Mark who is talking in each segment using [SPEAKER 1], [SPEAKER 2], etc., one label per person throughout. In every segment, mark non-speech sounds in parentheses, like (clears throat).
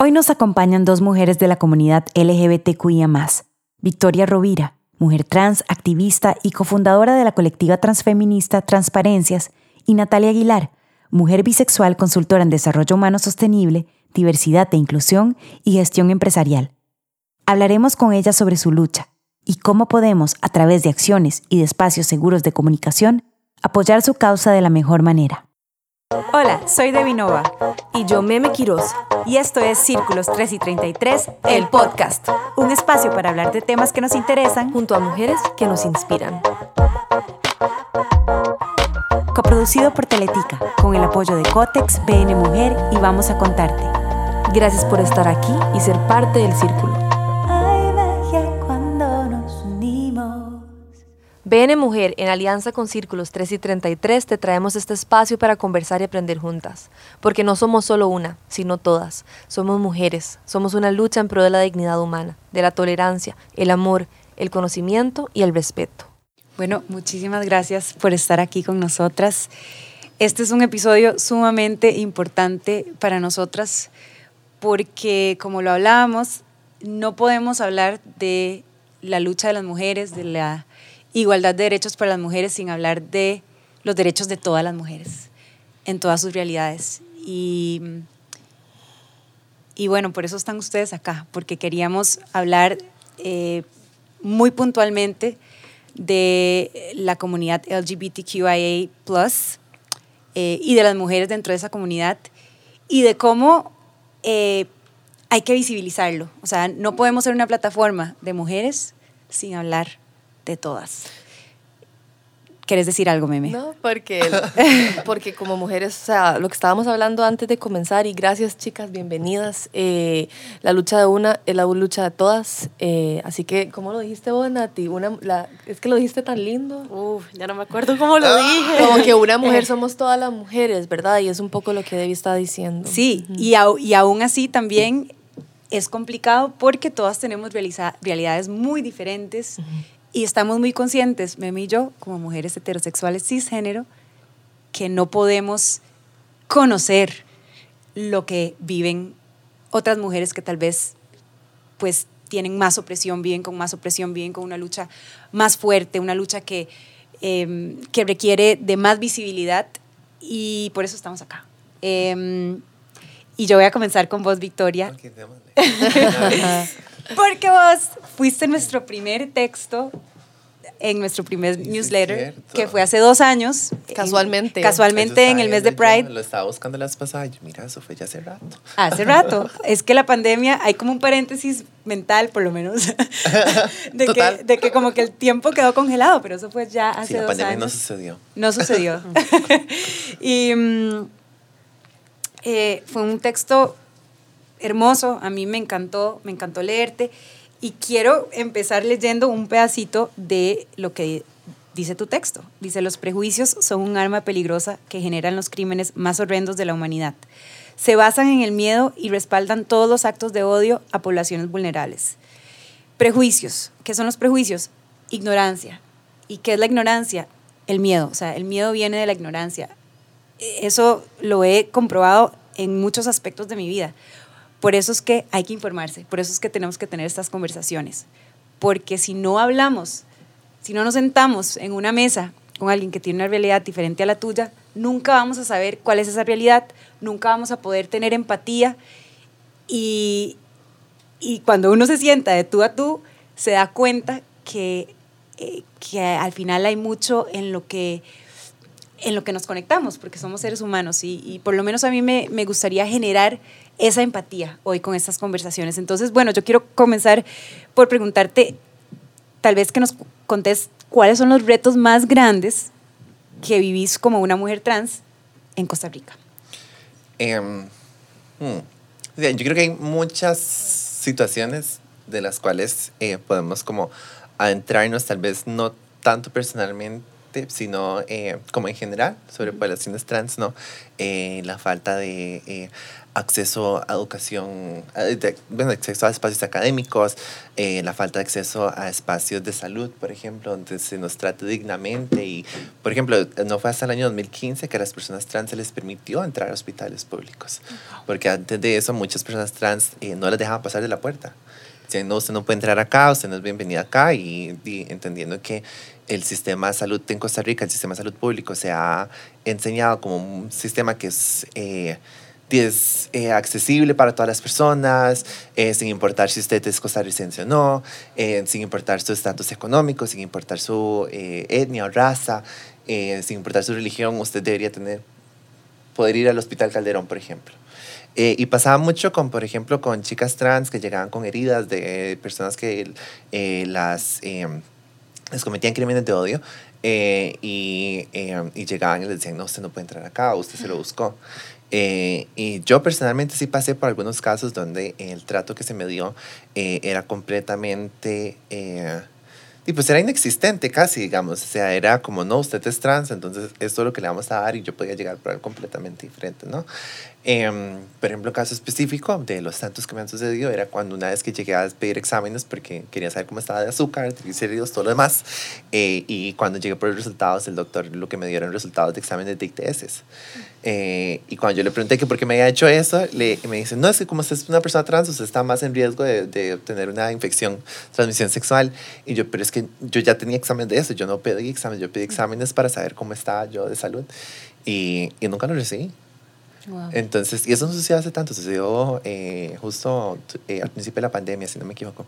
[SPEAKER 1] Hoy nos acompañan dos mujeres de la comunidad LGBTQIA, Victoria Rovira, mujer trans, activista y cofundadora de la colectiva transfeminista Transparencias, y Natalia Aguilar, mujer bisexual consultora en desarrollo humano sostenible, diversidad e inclusión y gestión empresarial. Hablaremos con ella sobre su lucha y cómo podemos, a través de acciones y de espacios seguros de comunicación, apoyar su causa de la mejor manera. Hola, soy Devinova.
[SPEAKER 2] Y yo Meme Quiroz.
[SPEAKER 1] Y esto es Círculos 3 y 33, el podcast. Un espacio para hablar de temas que nos interesan
[SPEAKER 2] junto a mujeres que nos inspiran.
[SPEAKER 1] Coproducido por Teletica, con el apoyo de Cotex, BN Mujer y Vamos a Contarte.
[SPEAKER 2] Gracias por estar aquí y ser parte del círculo. BN Mujer, en alianza con Círculos 3 y 33, te traemos este espacio para conversar y aprender juntas. Porque no somos solo una, sino todas. Somos mujeres. Somos una lucha en pro de la dignidad humana, de la tolerancia, el amor, el conocimiento y el respeto.
[SPEAKER 1] Bueno, muchísimas gracias por estar aquí con nosotras. Este es un episodio sumamente importante para nosotras porque, como lo hablábamos, no podemos hablar de la lucha de las mujeres, de la igualdad de derechos para las mujeres sin hablar de los derechos de todas las mujeres en todas sus realidades. Y, y bueno, por eso están ustedes acá, porque queríamos hablar eh, muy puntualmente de la comunidad LGBTQIA eh, y de las mujeres dentro de esa comunidad y de cómo eh, hay que visibilizarlo. O sea, no podemos ser una plataforma de mujeres sin hablar de todas. ¿Quieres decir algo, Meme?
[SPEAKER 2] No, porque, (laughs) porque como mujeres, o sea, lo que estábamos hablando antes de comenzar, y gracias chicas, bienvenidas, eh, la lucha de una es la lucha de todas, eh, así que, ¿cómo lo dijiste vos, Nati? Una, la, es que lo dijiste tan lindo.
[SPEAKER 3] Uf, ya no me acuerdo cómo lo dije.
[SPEAKER 2] Como que una mujer (laughs) somos todas las mujeres, ¿verdad? Y es un poco lo que Debbie está diciendo.
[SPEAKER 1] Sí, y, y aún así también es complicado porque todas tenemos realidades muy diferentes. Y estamos muy conscientes, Memi y yo, como mujeres heterosexuales cisgénero, que no podemos conocer lo que viven otras mujeres que tal vez pues tienen más opresión, viven con más opresión, viven con una lucha más fuerte, una lucha que, em, que requiere de más visibilidad y por eso estamos acá. Em, y yo voy a comenzar con vos, Victoria. (laughs) Porque vos fuiste nuestro primer texto en nuestro primer newsletter, que fue hace dos años.
[SPEAKER 2] Casualmente.
[SPEAKER 1] casualmente en el mes de Pride.
[SPEAKER 4] Lo estaba buscando las pasadas. Mira, eso fue ya hace rato.
[SPEAKER 1] Hace rato. (laughs) es que la pandemia, hay como un paréntesis mental, por lo menos, (laughs) de, que, de que como que el tiempo quedó congelado, pero eso fue ya hace
[SPEAKER 4] sí, la pandemia
[SPEAKER 1] no
[SPEAKER 4] sucedió.
[SPEAKER 1] No sucedió. (laughs) y mm, eh, fue un texto hermoso, a mí me encantó, me encantó leerte y quiero empezar leyendo un pedacito de lo que dice tu texto. Dice, los prejuicios son un arma peligrosa que generan los crímenes más horrendos de la humanidad. Se basan en el miedo y respaldan todos los actos de odio a poblaciones vulnerables. Prejuicios. ¿Qué son los prejuicios? Ignorancia. ¿Y qué es la ignorancia? El miedo. O sea, el miedo viene de la ignorancia. Eso lo he comprobado en muchos aspectos de mi vida. Por eso es que hay que informarse, por eso es que tenemos que tener estas conversaciones, porque si no hablamos, si no nos sentamos en una mesa con alguien que tiene una realidad diferente a la tuya, nunca vamos a saber cuál es esa realidad, nunca vamos a poder tener empatía. Y, y cuando uno se sienta de tú a tú, se da cuenta que, eh, que al final hay mucho en lo que en lo que nos conectamos, porque somos seres humanos. Y, y por lo menos a mí me, me gustaría generar esa empatía hoy con estas conversaciones. Entonces, bueno, yo quiero comenzar por preguntarte, tal vez que nos contes cuáles son los retos más grandes que vivís como una mujer trans en Costa Rica.
[SPEAKER 4] Em, hmm, yo creo que hay muchas situaciones de las cuales eh, podemos como adentrarnos, tal vez no tanto personalmente sino eh, como en general, sobre poblaciones trans, ¿no? Eh, la falta de eh, acceso a educación, bueno, acceso a espacios académicos, la falta de acceso a espacios de salud, por ejemplo, donde se nos trate dignamente. Y, por ejemplo, no fue hasta el año 2015 que a las personas trans se les permitió entrar a hospitales públicos, porque antes de eso muchas personas trans no les dejaban pasar de la puerta. Diciendo, no, usted no puede entrar acá, usted no es bienvenida acá, y, y entendiendo que el sistema de salud en Costa Rica, el sistema de salud público, se ha enseñado como un sistema que es, eh, es eh, accesible para todas las personas, eh, sin importar si usted es costarricense o no, sin importar su estatus económico, sin importar su etnia o raza, sin importar su religión, usted debería tener, poder ir al Hospital Calderón, por ejemplo. Y pasaba mucho con, por ejemplo, con chicas trans que llegaban con heridas de personas que las les cometían crímenes de odio eh, y, eh, y, llegaban y les decían, no, usted no puede entrar acá, usted se lo buscó. Eh, y yo personalmente sí pasé por algunos casos donde el trato que se me dio era completamente y pues era inexistente casi, digamos. O sea, era como, no, usted es trans, entonces esto es lo que le vamos a dar y yo podía llegar por algo completamente diferente, ¿no? Eh, por ejemplo, caso específico de los tantos que me han sucedido era cuando una vez que llegué a pedir exámenes porque quería saber cómo estaba de azúcar, triglicéridos, todo lo demás. Eh, y cuando llegué por los resultados, el doctor lo que me dieron resultados de exámenes de ITS. Eh, y cuando yo le pregunté que por qué me había hecho eso, le, me dice, no, es que como usted es una persona trans, usted está más en riesgo de, de obtener una infección, transmisión sexual. Y yo, pero es que yo ya tenía exámenes de eso, yo no pedí exámenes, yo pedí exámenes para saber cómo estaba yo de salud. Y, y nunca lo recibí. Entonces, y eso no sucedió hace tanto, sucedió eh, justo eh, al principio de la pandemia, si no me equivoco.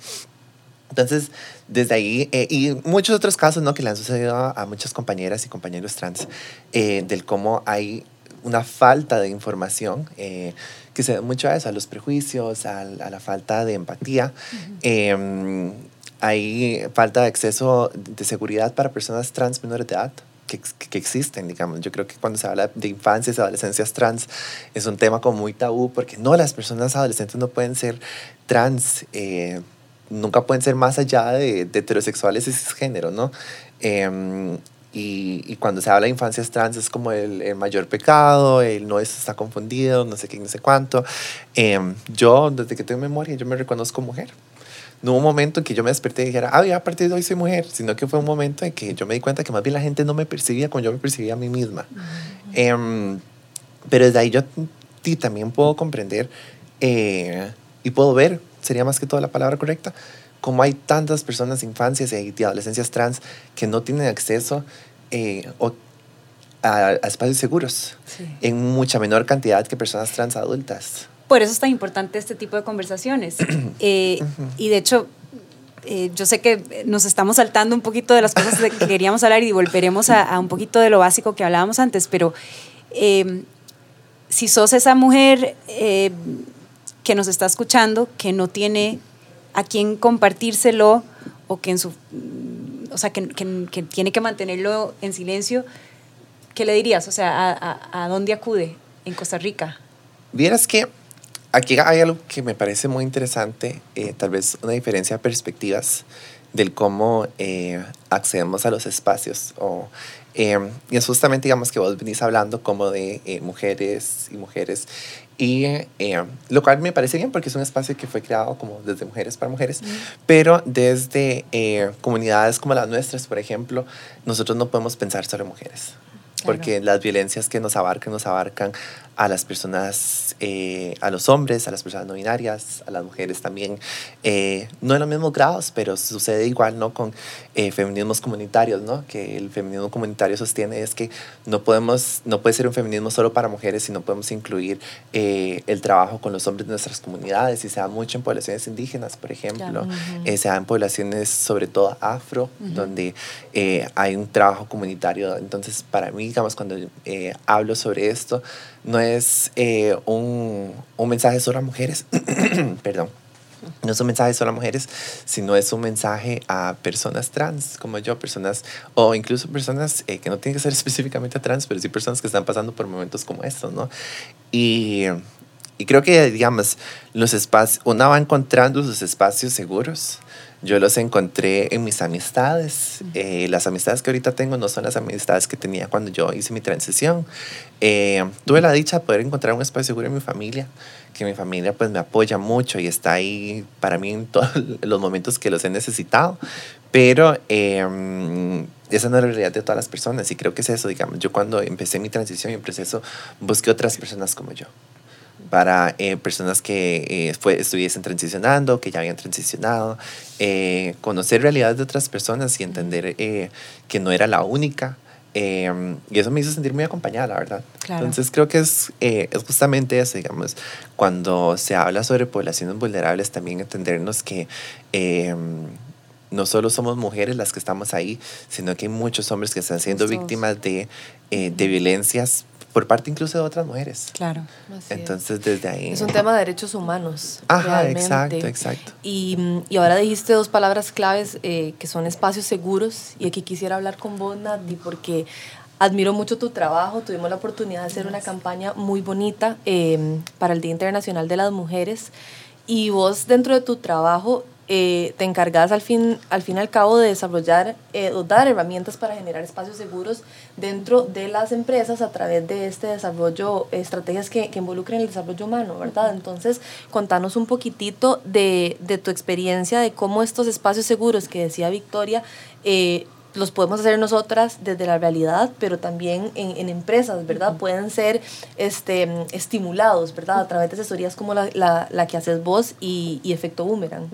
[SPEAKER 4] Entonces, desde ahí, eh, y muchos otros casos ¿no? que le han sucedido a, muchas compañeras y compañeros trans, del cómo hay una falta de información que se da mucho a eso, a los prejuicios, a, la falta de empatía. Em, hay falta de acceso de seguridad para personas trans menores de edad que, que, existen, digamos. Yo creo que cuando se habla de infancias adolescencias trans es un tema como muy tabú porque no, las personas adolescentes no pueden ser trans, eh, nunca pueden ser más allá de, heterosexuales y cisgénero, ¿no? Em, y, y, cuando se habla de infancias trans es como el, el, mayor pecado, el no está confundido, no sé qué, no sé cuánto. Em, yo, desde que tengo memoria, yo me reconozco mujer no hubo un momento en que yo me desperté y dijera, ah, ya a partir de hoy soy mujer, sino que fue un momento en que yo me di cuenta que más bien la gente no me percibía como yo me percibía a mí misma. Em, pero desde ahí yo también puedo comprender eh, y puedo ver, sería más que toda la palabra correcta, cómo hay tantas personas, infancias y adolescencias trans que no tienen acceso eh, a, espacios seguros en mucha menor cantidad que personas trans adultas.
[SPEAKER 1] Por eso es tan importante este tipo de conversaciones. (clears throat) Eh, y de hecho, eh, yo sé que nos estamos saltando un poquito de las cosas de que queríamos hablar y volveremos a, un poquito de lo básico que hablábamos antes, pero eh, si sos esa mujer que nos está escuchando, que no tiene a quién compartírselo o que en su o sea que, que, tiene que mantenerlo en silencio, ¿qué le dirías? O sea, ¿a, a dónde acude en Costa Rica?
[SPEAKER 4] Vieras que aquí hay algo que me parece muy interesante, eh, tal vez una diferencia de perspectivas del cómo eh, accedemos a los espacios. O, eh, y es justamente, digamos, que vos venís hablando como de mujeres y mujeres. Y lo cual me parece bien porque es un espacio que fue creado como desde mujeres para mujeres, pero desde comunidades como las nuestras, por ejemplo, nosotros no podemos pensar sobre mujeres. Porque las violencias que nos abarcan, nos abarcan a las personas, eh, a los hombres, a las personas no binarias, a las mujeres también, eh, no en los mismos grados, pero sucede igual, ¿no? Con eh, feminismos comunitarios, ¿no? Que el feminismo comunitario sostiene es que no podemos, no puede ser un feminismo solo para mujeres, sino podemos incluir el trabajo con los hombres de nuestras comunidades y se da mucho en poblaciones indígenas, por ejemplo, se da en poblaciones sobre todo afro, donde hay un trabajo comunitario. Entonces, para mí, digamos, cuando hablo sobre esto, no es eh, un, un, mensaje solo a mujeres, (clears throat) perdón, no es un mensaje solo a mujeres, sino es un mensaje a personas trans como yo, personas, o incluso personas eh, que no tienen que ser (laughs) específicamente trans, pero sí personas que están pasando por momentos como estos, ¿no? Y, y creo que, digamos, los espacios, una va encontrando sus espacios seguros Yo los encontré en mis amistades. Eh, las amistades que ahorita tengo no son las amistades que tenía cuando yo hice mi transición. Eh, tuve la dicha de poder encontrar un espacio seguro en mi familia, que mi familia pues me apoya mucho y está ahí para mí en todos (laughs) los momentos que los he necesitado. Pero em, esa no es la realidad de todas las personas y creo que es eso, digamos. Yo cuando empecé mi transición y mi proceso busqué otras personas como yo para eh, personas que eh, fue, estuviesen transicionando, que ya habían transicionado, eh, conocer realidades de otras personas y entender que no era la única. y eso me hizo sentir muy acompañada, la verdad. Entonces creo que es, es justamente eso, digamos, cuando se habla sobre poblaciones vulnerables, también entendernos que no solo somos mujeres las que estamos ahí, sino que hay muchos hombres que están siendo víctimas de, de violencias por parte incluso de otras mujeres.
[SPEAKER 1] Claro.
[SPEAKER 4] Entonces, desde ahí.
[SPEAKER 2] Es un tema de derechos humanos.
[SPEAKER 4] Ajá, exacto, exacto.
[SPEAKER 2] Y, y, ahora dijiste dos palabras claves eh, que son espacios seguros. Y aquí quisiera hablar con vos, Nati, porque admiro mucho tu trabajo. Tuvimos la oportunidad de hacer una campaña muy bonita eh, para el Día Internacional de las Mujeres. Y vos, dentro de tu trabajo, eh, te encargas al fin, al fin y al cabo de desarrollar eh, dar herramientas para generar espacios seguros dentro de las empresas a través de este desarrollo, estrategias que, que involucren el desarrollo humano, ¿verdad? Entonces, contanos un poquitito de, de tu experiencia, de cómo estos espacios seguros que decía Victoria, eh, los podemos hacer nosotras desde la realidad, pero también en, en empresas, ¿verdad? Pueden ser este, estimulados, ¿verdad? A través de asesorías como la, la, la que haces vos y, y efecto boomerang.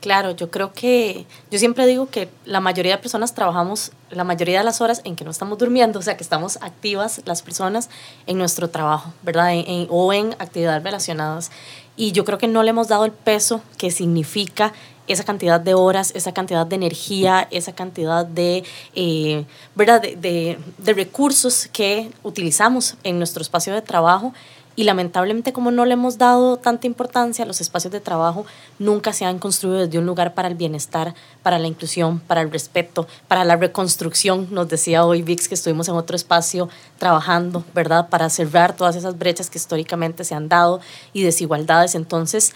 [SPEAKER 3] Claro, yo creo que, yo siempre digo que la mayoría de personas trabajamos la mayoría de las horas en que no estamos durmiendo, o sea, que estamos activas las personas en nuestro trabajo, ¿verdad? o en actividades relacionadas. Y yo creo que no le hemos dado el peso que significa esa cantidad de horas, esa cantidad de energía, esa cantidad de, eh, ¿verdad? De, de, recursos que utilizamos en nuestro espacio de trabajo. Y lamentablemente como no le hemos dado tanta importancia, los espacios de trabajo nunca se han construido desde un lugar para el bienestar, para la inclusión, para el respeto, para la reconstrucción. Nos decía hoy Vix que estuvimos en otro espacio trabajando, ¿verdad? Para cerrar todas esas brechas que históricamente se han dado y desigualdades. Entonces,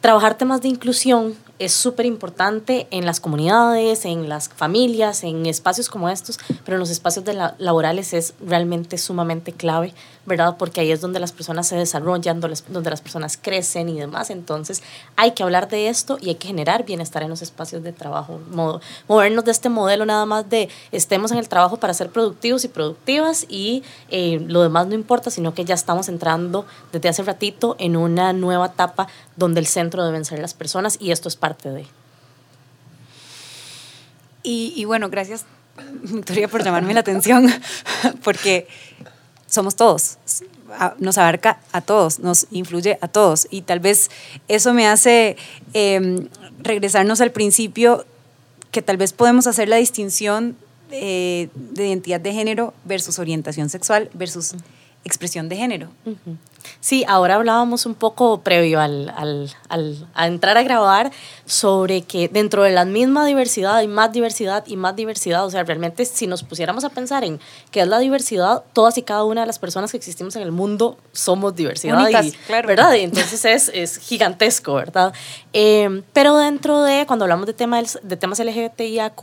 [SPEAKER 3] trabajar temas de inclusión es súper importante en las comunidades, en las familias, en espacios como estos, pero en los espacios laborales es realmente sumamente clave, ¿verdad? Porque ahí es donde las personas se desarrollan, donde, las personas crecen y demás. Entonces hay que hablar de esto y hay que generar bienestar en los espacios de trabajo, movernos de este modelo nada más de estemos en el trabajo para ser productivos y productivas y eh, lo demás no importa, sino que ya estamos entrando desde hace ratito en una nueva etapa donde el centro deben ser las personas y esto es parte de.
[SPEAKER 1] Y, y bueno, gracias Victoria por llamarme la atención, (laughs) porque somos todos, nos abarca a todos, nos influye a todos y tal vez eso me hace eh, regresarnos al principio que tal vez podemos hacer la distinción eh, de identidad de género versus orientación sexual versus expresión de género. Uh -huh.
[SPEAKER 3] Sí, ahora hablábamos un poco previo al, al, al, a entrar a grabar sobre que dentro de la misma diversidad hay más diversidad y más diversidad. O sea, realmente si nos pusiéramos a pensar en qué es la diversidad, todas y cada una de las personas que existimos en el mundo somos diversidad.
[SPEAKER 1] Únicas,
[SPEAKER 3] y,
[SPEAKER 1] claro.
[SPEAKER 3] ¿Verdad? Y entonces es, es gigantesco, ¿verdad? Eh, pero dentro de, cuando hablamos de, tema, de temas LGBTIAQ+,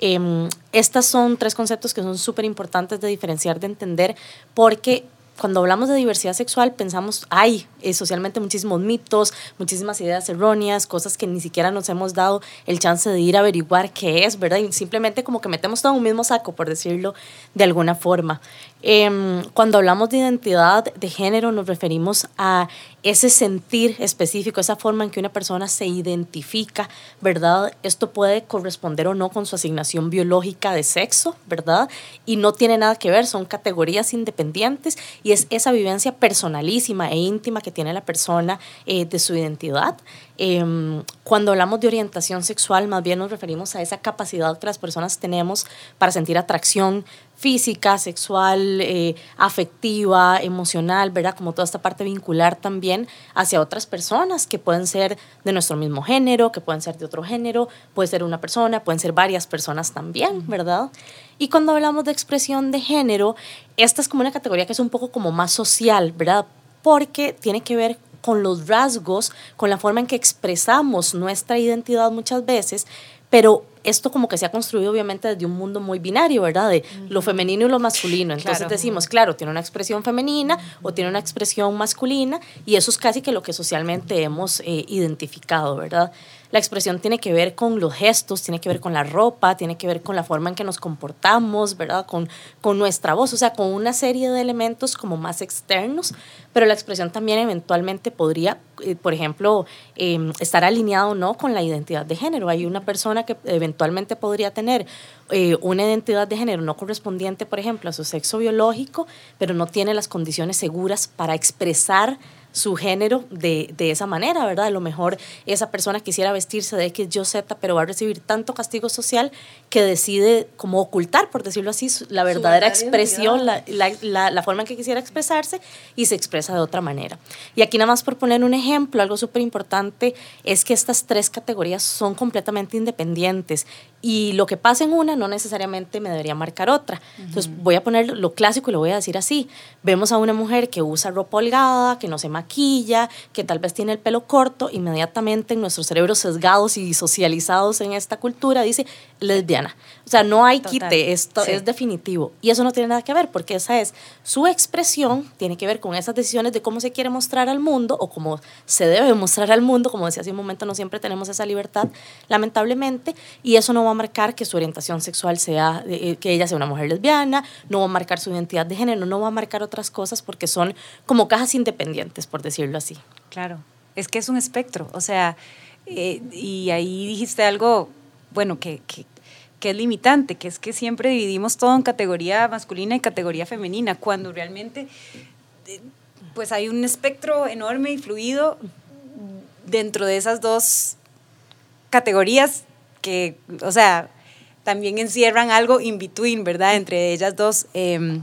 [SPEAKER 3] eh, estas son tres conceptos que son súper importantes de diferenciar, de entender, porque cuando hablamos de diversidad sexual pensamos, hay eh, socialmente muchísimos mitos, muchísimas ideas erróneas, cosas que ni siquiera nos hemos dado el chance de ir a averiguar qué es, ¿verdad? Y simplemente como que metemos todo en un mismo saco, por decirlo de alguna forma. Eh, cuando hablamos de identidad de género nos referimos a ese sentir específico, esa forma en que una persona se identifica, ¿verdad? Esto puede corresponder o no con su asignación biológica de sexo, ¿verdad? Y no tiene nada que ver, son categorías independientes y es esa vivencia personalísima e íntima que tiene la persona eh, de su identidad. Eh, cuando hablamos de orientación sexual, más bien nos referimos a esa capacidad que las personas tenemos para sentir atracción física, sexual, eh, afectiva, emocional, ¿verdad? Como toda esta parte vincular también hacia otras personas que pueden ser de nuestro mismo género, que pueden ser de otro género, puede ser una persona, pueden ser varias personas también, ¿verdad? Y cuando hablamos de expresión de género, esta es como una categoría que es un poco como más social, ¿verdad? Porque tiene que ver con los rasgos, con la forma en que expresamos nuestra identidad muchas veces, pero esto como que se ha construido obviamente desde un mundo muy binario, ¿verdad? De lo femenino y lo masculino. Entonces decimos, claro, tiene una expresión femenina o tiene una expresión masculina y eso es casi que lo que socialmente hemos eh, identificado, ¿verdad? La expresión tiene que ver con los gestos, tiene que ver con la ropa, tiene que ver con la forma en que nos comportamos, ¿verdad? Con, con nuestra voz, o sea, con una serie de elementos como más externos, pero la expresión también eventualmente podría, eh, por ejemplo, em, estar alineado o no con la identidad de género. Hay una persona que eventualmente podría tener eh, una identidad de género no correspondiente, por ejemplo, a su sexo biológico, pero no tiene las condiciones seguras para expresar su género de, de, esa manera, ¿verdad? A lo mejor esa persona quisiera vestirse de X, Y, Z, pero va a recibir tanto castigo social que decide como ocultar, por decirlo así, la verdadera expresión, la, la, la, forma en que quisiera expresarse y se expresa de otra manera. Y aquí nada más por poner un ejemplo, algo súper importante es que estas tres categorías son completamente independientes y lo que pasa en una no necesariamente me debería marcar otra. Entonces voy a poner lo clásico y lo voy a decir así. Vemos a una mujer que usa ropa holgada, que no se maquilla, que tal vez tiene el pelo corto, inmediatamente en nuestros cerebros sesgados y socializados en esta cultura dice lesbiana. O sea, no hay quite, esto es definitivo. Y eso no tiene nada que ver, porque esa es su expresión, tiene que ver con esas decisiones de cómo se quiere mostrar al mundo o cómo se debe mostrar al mundo. Como decía hace un momento, no siempre tenemos esa libertad, lamentablemente, y eso no va a marcar que su orientación sexual sea, eh, que ella sea una mujer lesbiana, no va a marcar su identidad de género, no va a marcar otras cosas porque son como cajas independientes, por decirlo así.
[SPEAKER 1] Claro, es que es un espectro, o sea, eh, y ahí dijiste algo, bueno, que, que que es limitante, que es que siempre dividimos todo en categoría masculina y categoría femenina, cuando realmente eh, pues hay un espectro enorme y fluido dentro de esas dos categorías que, o sea, también encierran algo in between, ¿verdad? Entre ellas dos. Em,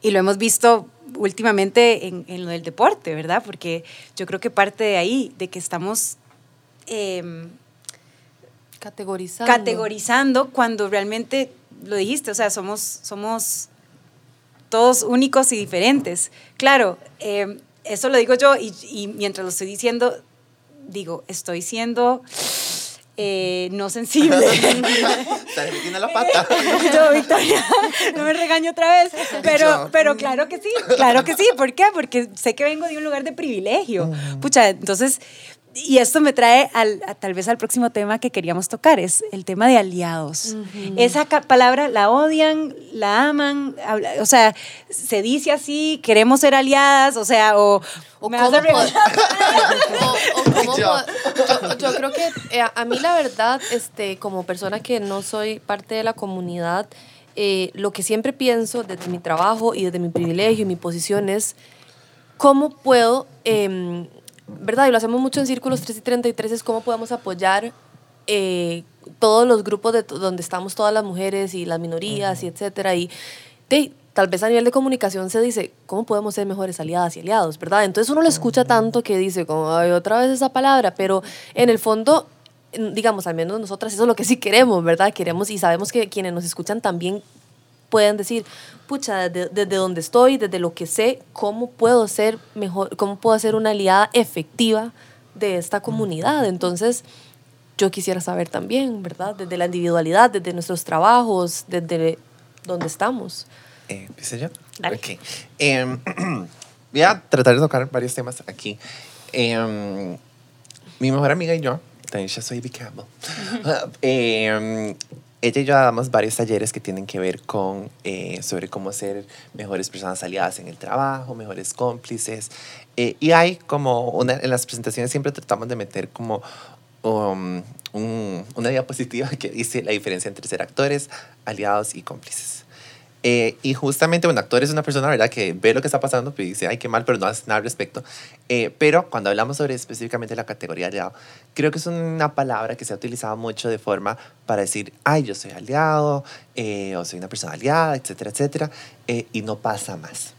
[SPEAKER 1] y lo hemos visto últimamente en, en, lo del deporte, ¿verdad? Porque yo creo que parte de ahí, de que estamos... Eh,
[SPEAKER 2] Categorizando.
[SPEAKER 1] Categorizando cuando realmente, lo dijiste, o sea, somos, somos todos únicos y diferentes. Claro, eh, eso lo digo yo y, y, mientras lo estoy diciendo, digo, estoy siendo eh, no sensible. (laughs)
[SPEAKER 4] Está metiendo la pata. (laughs)
[SPEAKER 1] yo, Victoria, no me regaño otra vez. Pero, pero claro que sí, claro que sí. ¿Por qué? Porque sé que vengo de un lugar de privilegio. Pucha, entonces y esto me trae al, a, tal vez al próximo tema que queríamos tocar, es el tema de aliados. Uh -huh. Esa palabra la odian, la aman, o sea, se dice así, queremos ser aliadas, o sea, o...
[SPEAKER 2] o me cómo (laughs) o, o cómo yo. Yo, yo, creo que eh, a mí la verdad, este, como persona que no soy parte de la comunidad, eh, lo que siempre pienso desde mi trabajo y desde mi privilegio y mi posición es cómo puedo... Eh, ¿verdad? Y lo hacemos mucho en Círculos 3 y 33, es cómo podemos apoyar eh, todos los grupos de donde estamos todas las mujeres y las minorías uh -huh. y etcétera. Y de, tal vez a nivel de comunicación se dice, ¿cómo podemos ser mejores aliadas y aliados? ¿Verdad? Entonces uno lo escucha tanto que dice, como, Ay, otra vez esa palabra, pero en el fondo digamos, al menos nosotras eso es lo que sí queremos, ¿verdad? Queremos y sabemos que quienes nos escuchan también pueden decir, pucha, desde, desde donde estoy, desde lo que sé, cómo puedo ser mejor, cómo puedo ser una aliada efectiva de esta comunidad. Entonces, yo quisiera saber también, ¿verdad? Desde la individualidad, desde nuestros trabajos, desde donde estamos.
[SPEAKER 4] Eh, ¿Empiece yo? Dale. Ok. Eh, (clears throat) voy a tratar de tocar varios temas aquí. Eh, mi mejor amiga y yo, ya soy Campbell, (laughs) eh, ella y yo damos varios talleres que tienen que ver con eh, sobre cómo ser mejores personas aliadas en el trabajo, mejores cómplices. Eh, y hay como una, en las presentaciones siempre tratamos de meter como um, un, una diapositiva (laughs) que dice la diferencia entre ser actores, aliados y cómplices. Eh, y justamente un actor es una persona, ¿verdad?, que ve lo que está pasando y dice, ay, qué mal, pero no hace nada al respecto. Eh, pero cuando hablamos sobre específicamente la categoría aliado, creo que es una palabra que se ha utilizado mucho de forma para decir, ay, yo soy aliado, eh, o soy una persona aliada, etcétera, etcétera, eh, y no pasa más.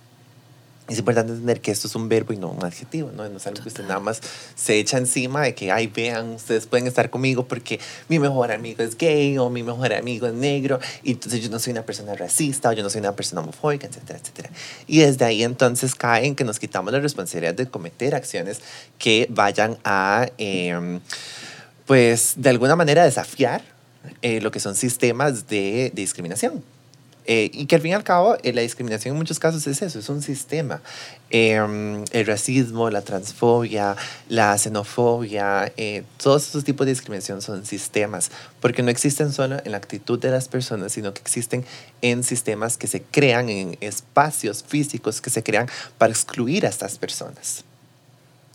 [SPEAKER 4] Es importante entender que esto es un verbo y no un adjetivo, ¿no? No es algo que usted nada más se echa encima de que, ay, vean, ustedes pueden estar conmigo porque mi mejor amigo es gay o mi mejor amigo es negro y entonces yo no soy una persona racista o yo no soy una persona homofóbica, etcétera, etcétera. Y desde ahí entonces caen que nos quitamos la responsabilidad de cometer acciones que vayan a, eh, pues, de alguna manera desafiar eh, lo que son sistemas de, de discriminación. Eh, y que al fin y al cabo eh, la discriminación en muchos casos es eso, es un sistema. Eh, el racismo, la transfobia, la xenofobia, eh, todos esos tipos de discriminación son sistemas, porque no existen solo en la actitud de las personas, sino que existen en sistemas que se crean, en espacios físicos que se crean para excluir a estas personas.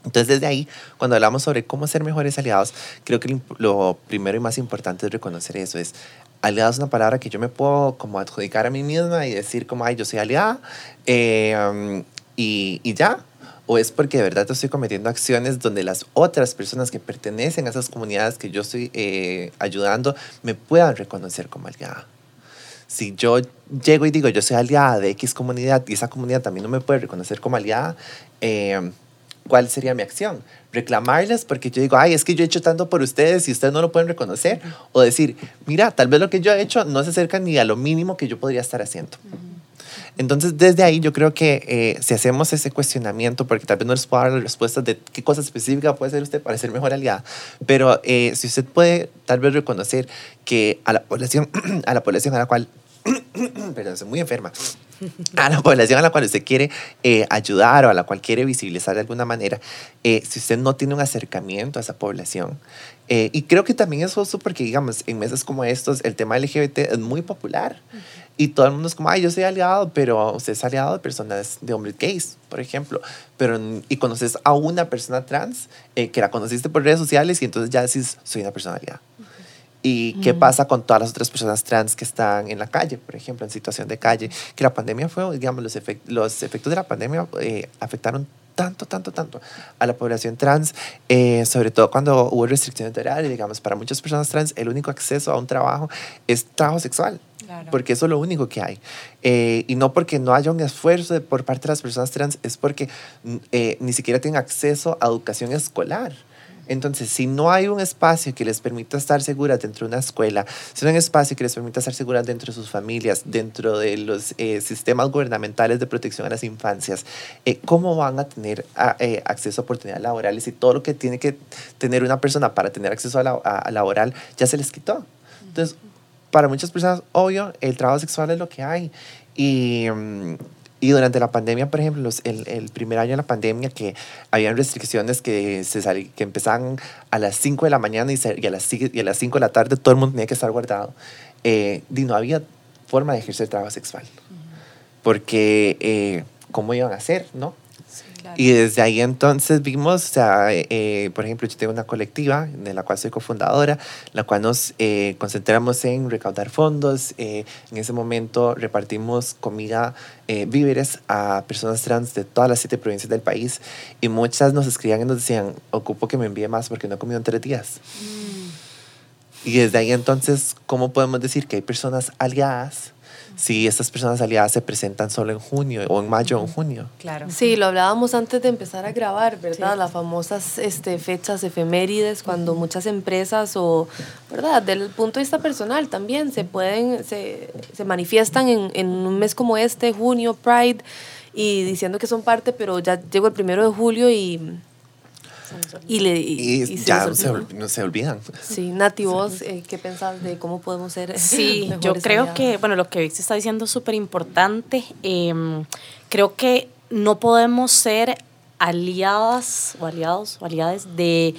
[SPEAKER 4] Entonces, desde ahí, cuando hablamos sobre cómo ser mejores aliados, creo que lo primero y más importante es reconocer eso, es aliada es una palabra que yo me puedo como adjudicar a mí misma y decir como, ay, yo soy aliada eh, um, y, y, ya. O es porque de verdad estoy cometiendo acciones donde las otras personas que pertenecen a esas comunidades que yo estoy eh, ayudando me puedan reconocer como aliada. Si yo llego y digo, yo soy aliada de X comunidad y esa comunidad también no me puede reconocer como aliada, eh, ¿cuál sería mi acción? Reclamarles porque yo digo, ay, es que yo he hecho tanto por ustedes y ustedes no lo pueden reconocer. O decir, mira, tal vez lo que yo he hecho no se acerca ni a lo mínimo que yo podría estar haciendo. Entonces, desde ahí yo creo que eh, si hacemos ese cuestionamiento, porque tal vez no les puedo dar la respuesta de qué cosa específica puede hacer usted para ser mejor aliada, pero eh, si usted puede tal vez reconocer que a la población (clears throat) a la, población a la cual (coughs) perdón, soy muy enferma, a la población a la cual usted quiere eh, ayudar o a la cual quiere visibilizar de alguna manera, eh, si usted no tiene un acercamiento a esa población, eh, y creo que también es justo porque, digamos, en meses como estos, el tema LGBT es muy popular. Y todo el mundo es como, ay, yo soy aliado, pero usted es aliado de personas, de hombres gays, por ejemplo. Pero, y conoces a una persona trans que la conociste por redes sociales y entonces ya decís, soy una persona aliada. ¿Y qué mm. pasa con todas las otras personas trans que están en la calle, por ejemplo, en situación de calle? Que la pandemia fue, digamos, los, efect los efectos de la pandemia eh, afectaron tanto, tanto, tanto a la población trans, eh, sobre todo cuando hubo restricciones de horario, digamos, para muchas personas trans el único acceso a un trabajo es trabajo sexual. Claro. Porque eso es lo único que hay. Eh, y no porque no haya un esfuerzo de, por parte de las personas trans, es porque eh, ni siquiera tienen acceso a educación escolar. Entonces, si no hay un espacio que les permita estar seguras dentro de una escuela, si no hay un espacio que les permita estar seguras dentro de sus familias, dentro de los eh, sistemas gubernamentales de protección a las infancias, eh, ¿cómo van a tener a, eh, acceso a oportunidades laborales y todo lo que tiene que tener una persona para tener acceso a, la, a, a laboral ya se les quitó? Entonces, para muchas personas, obvio, el trabajo sexual es lo que hay. Y, y durante la pandemia, por ejemplo, los, el, el, primer año de la pandemia, que habían restricciones que, se sal, que empezaban a las 5 de la mañana y, se, y, a las, y a las 5 de la tarde todo el mundo tenía que estar guardado, eh, y no había forma de ejercer trabajo sexual. Uh -huh. Porque, eh, ¿cómo iban a hacer, no? Y desde ahí entonces vimos, o sea, eh, por ejemplo, yo tengo una colectiva de la cual soy cofundadora, la cual nos eh, concentramos en recaudar fondos. Eh, en ese momento repartimos comida, eh, víveres a personas trans de todas las siete provincias del país y muchas nos escribían y nos decían, ocupo que me envíe más porque no he comido en tres días. Mm. Y desde ahí entonces, ¿cómo podemos decir que hay personas aliadas? si estas personas aliadas se presentan solo en junio o en mayo o en junio.
[SPEAKER 2] Claro. Sí, lo hablábamos antes de empezar a grabar, ¿verdad? Sí. Las famosas este, fechas efemérides, cuando muchas empresas o, ¿verdad? Del punto de vista personal también se pueden, se, se manifiestan en, en un mes como este, junio, Pride, y diciendo que son parte, pero ya llegó el primero de julio y y, le, y,
[SPEAKER 4] y, y ya se, no se olvidan.
[SPEAKER 2] Sí, Nati, vos, eh, ¿qué pensás de cómo podemos ser?
[SPEAKER 3] Sí, (laughs) yo creo aliados? que, bueno, lo que Vix está diciendo es súper importante. Eh, creo que no podemos ser aliadas o aliados o aliadas de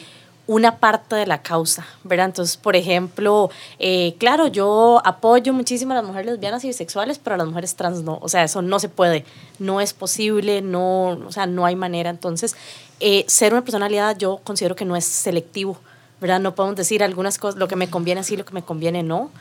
[SPEAKER 3] una parte de la causa, ¿verdad? Entonces, por ejemplo, eh, claro, yo apoyo muchísimo a las mujeres lesbianas y bisexuales, pero a las mujeres trans no, o sea, eso no se puede, no es posible, no, o sea, no hay manera. Entonces, eh, ser una persona aliada yo considero que no es selectivo, ¿verdad? No podemos decir algunas cosas, lo que me conviene sí, lo que me conviene no.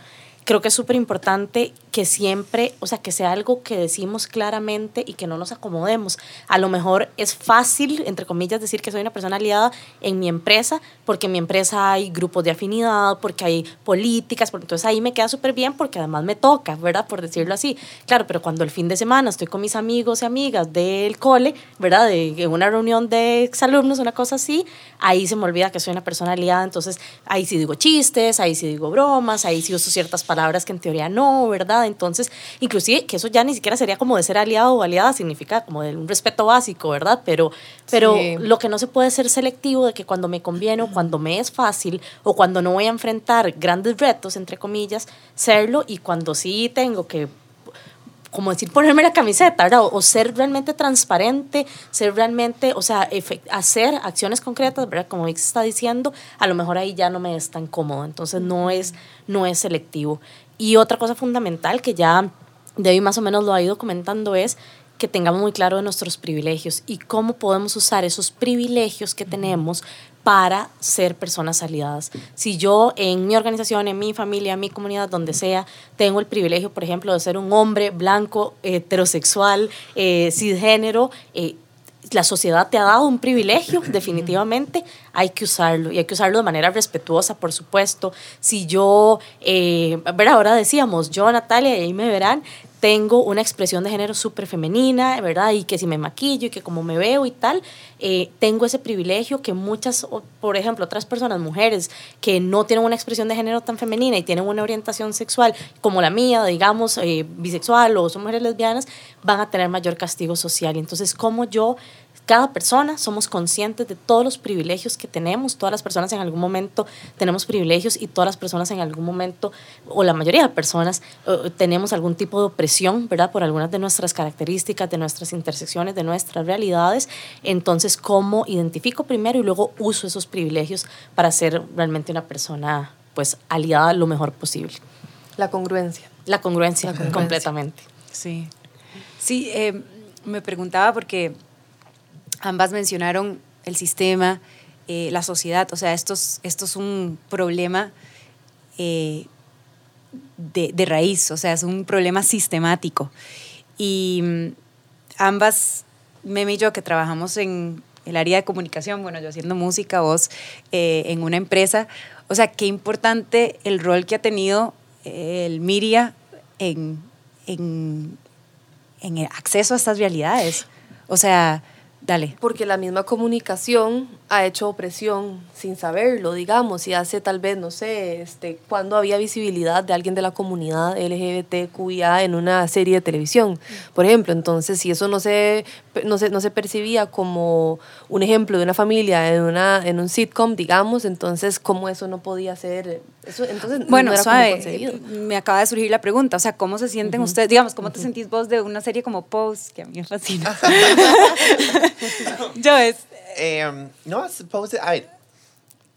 [SPEAKER 3] Creo que es súper importante que siempre, o sea, que sea algo que decimos claramente y que no nos acomodemos. A lo mejor es fácil, entre comillas, decir que soy una persona aliada en mi empresa, porque en mi empresa hay grupos de afinidad, porque hay políticas, porque entonces ahí me queda súper bien porque además me toca, ¿verdad? Por decirlo así. Claro, pero cuando el fin de semana estoy con mis amigos y amigas del cole, ¿verdad? De una reunión de exalumnos, una cosa así, ahí se me olvida que soy una persona aliada, entonces ahí sí digo chistes, ahí sí digo bromas, ahí sí uso ciertas palabras palabras que en teoría no, ¿verdad? Entonces, inclusive que eso ya ni siquiera sería como de ser aliado o aliada, significa como de un respeto básico, ¿verdad? Pero, pero lo que no se puede ser selectivo de que cuando me conviene o cuando me es fácil o cuando no voy a enfrentar grandes retos, entre comillas, serlo y cuando sí tengo que como decir, ponerme la camiseta, ¿verdad? O, ser realmente transparente, ser realmente, o sea, hacer acciones concretas, ¿verdad? Como Vix está diciendo, a lo mejor ahí ya no me es tan cómodo, entonces no es, no es selectivo. Y otra cosa fundamental que ya de hoy más o menos lo ha ido comentando es que tengamos muy claro de nuestros privilegios y cómo podemos usar esos privilegios que tenemos para ser personas aliadas. Si yo en mi organización, en mi familia, en mi comunidad, donde sea, tengo el privilegio, por ejemplo, de ser un hombre blanco, heterosexual, eh, cisgénero, eh, la sociedad te ha dado un privilegio, definitivamente, hay que usarlo y hay que usarlo de manera respetuosa, por supuesto. Si yo, eh, ver, ahora decíamos, yo, Natalia, y ahí me verán, tengo una expresión de género súper femenina, ¿verdad? Y que si me maquillo y que como me veo y tal, eh, tengo ese privilegio que muchas, por ejemplo, otras personas, mujeres, que no tienen una expresión de género tan femenina y tienen una orientación sexual como la mía, digamos, eh, bisexual o son mujeres lesbianas, van a tener mayor castigo social. Entonces, ¿cómo yo cada persona somos conscientes de todos los privilegios que tenemos, todas las personas en algún momento tenemos privilegios y todas las personas en algún momento, o la mayoría de personas, eh, tenemos algún tipo de opresión, ¿verdad? Por algunas de nuestras características, de nuestras intersecciones, de nuestras realidades. Entonces, ¿cómo identifico primero y luego uso esos privilegios para ser realmente una persona, pues, aliada lo mejor posible?
[SPEAKER 2] La congruencia.
[SPEAKER 3] La congruencia, completamente.
[SPEAKER 1] Sí. Sí, eh, me preguntaba porque Ambas mencionaron el sistema, eh, la sociedad, o sea, esto es, esto es un problema eh, de, de, raíz, o sea, es un problema sistemático. Y mm, ambas, Meme y yo, que trabajamos en el área de comunicación, bueno, yo haciendo música, vos eh, en una empresa, o sea, qué importante el rol que ha tenido el Miria en, en, en el acceso a estas realidades. O sea, Dale.
[SPEAKER 2] Porque la misma comunicación ha hecho opresión sin saberlo, digamos, y hace tal vez, no sé, este, cuando había visibilidad de alguien de la comunidad LGBTQIA en una serie de televisión, por ejemplo. Entonces, si eso no se, no se, no se percibía como un ejemplo de una familia en, una, en un sitcom, digamos, entonces, ¿cómo eso no podía ser? Eso, entonces,
[SPEAKER 1] bueno, no era me acaba de surgir la pregunta, o sea, ¿cómo se sienten ustedes? Digamos, ¿cómo te sentís vos de una serie como Pose, que a mí me fascina? (laughs) (laughs) Yo es
[SPEAKER 4] eh, no, Pose, a ver.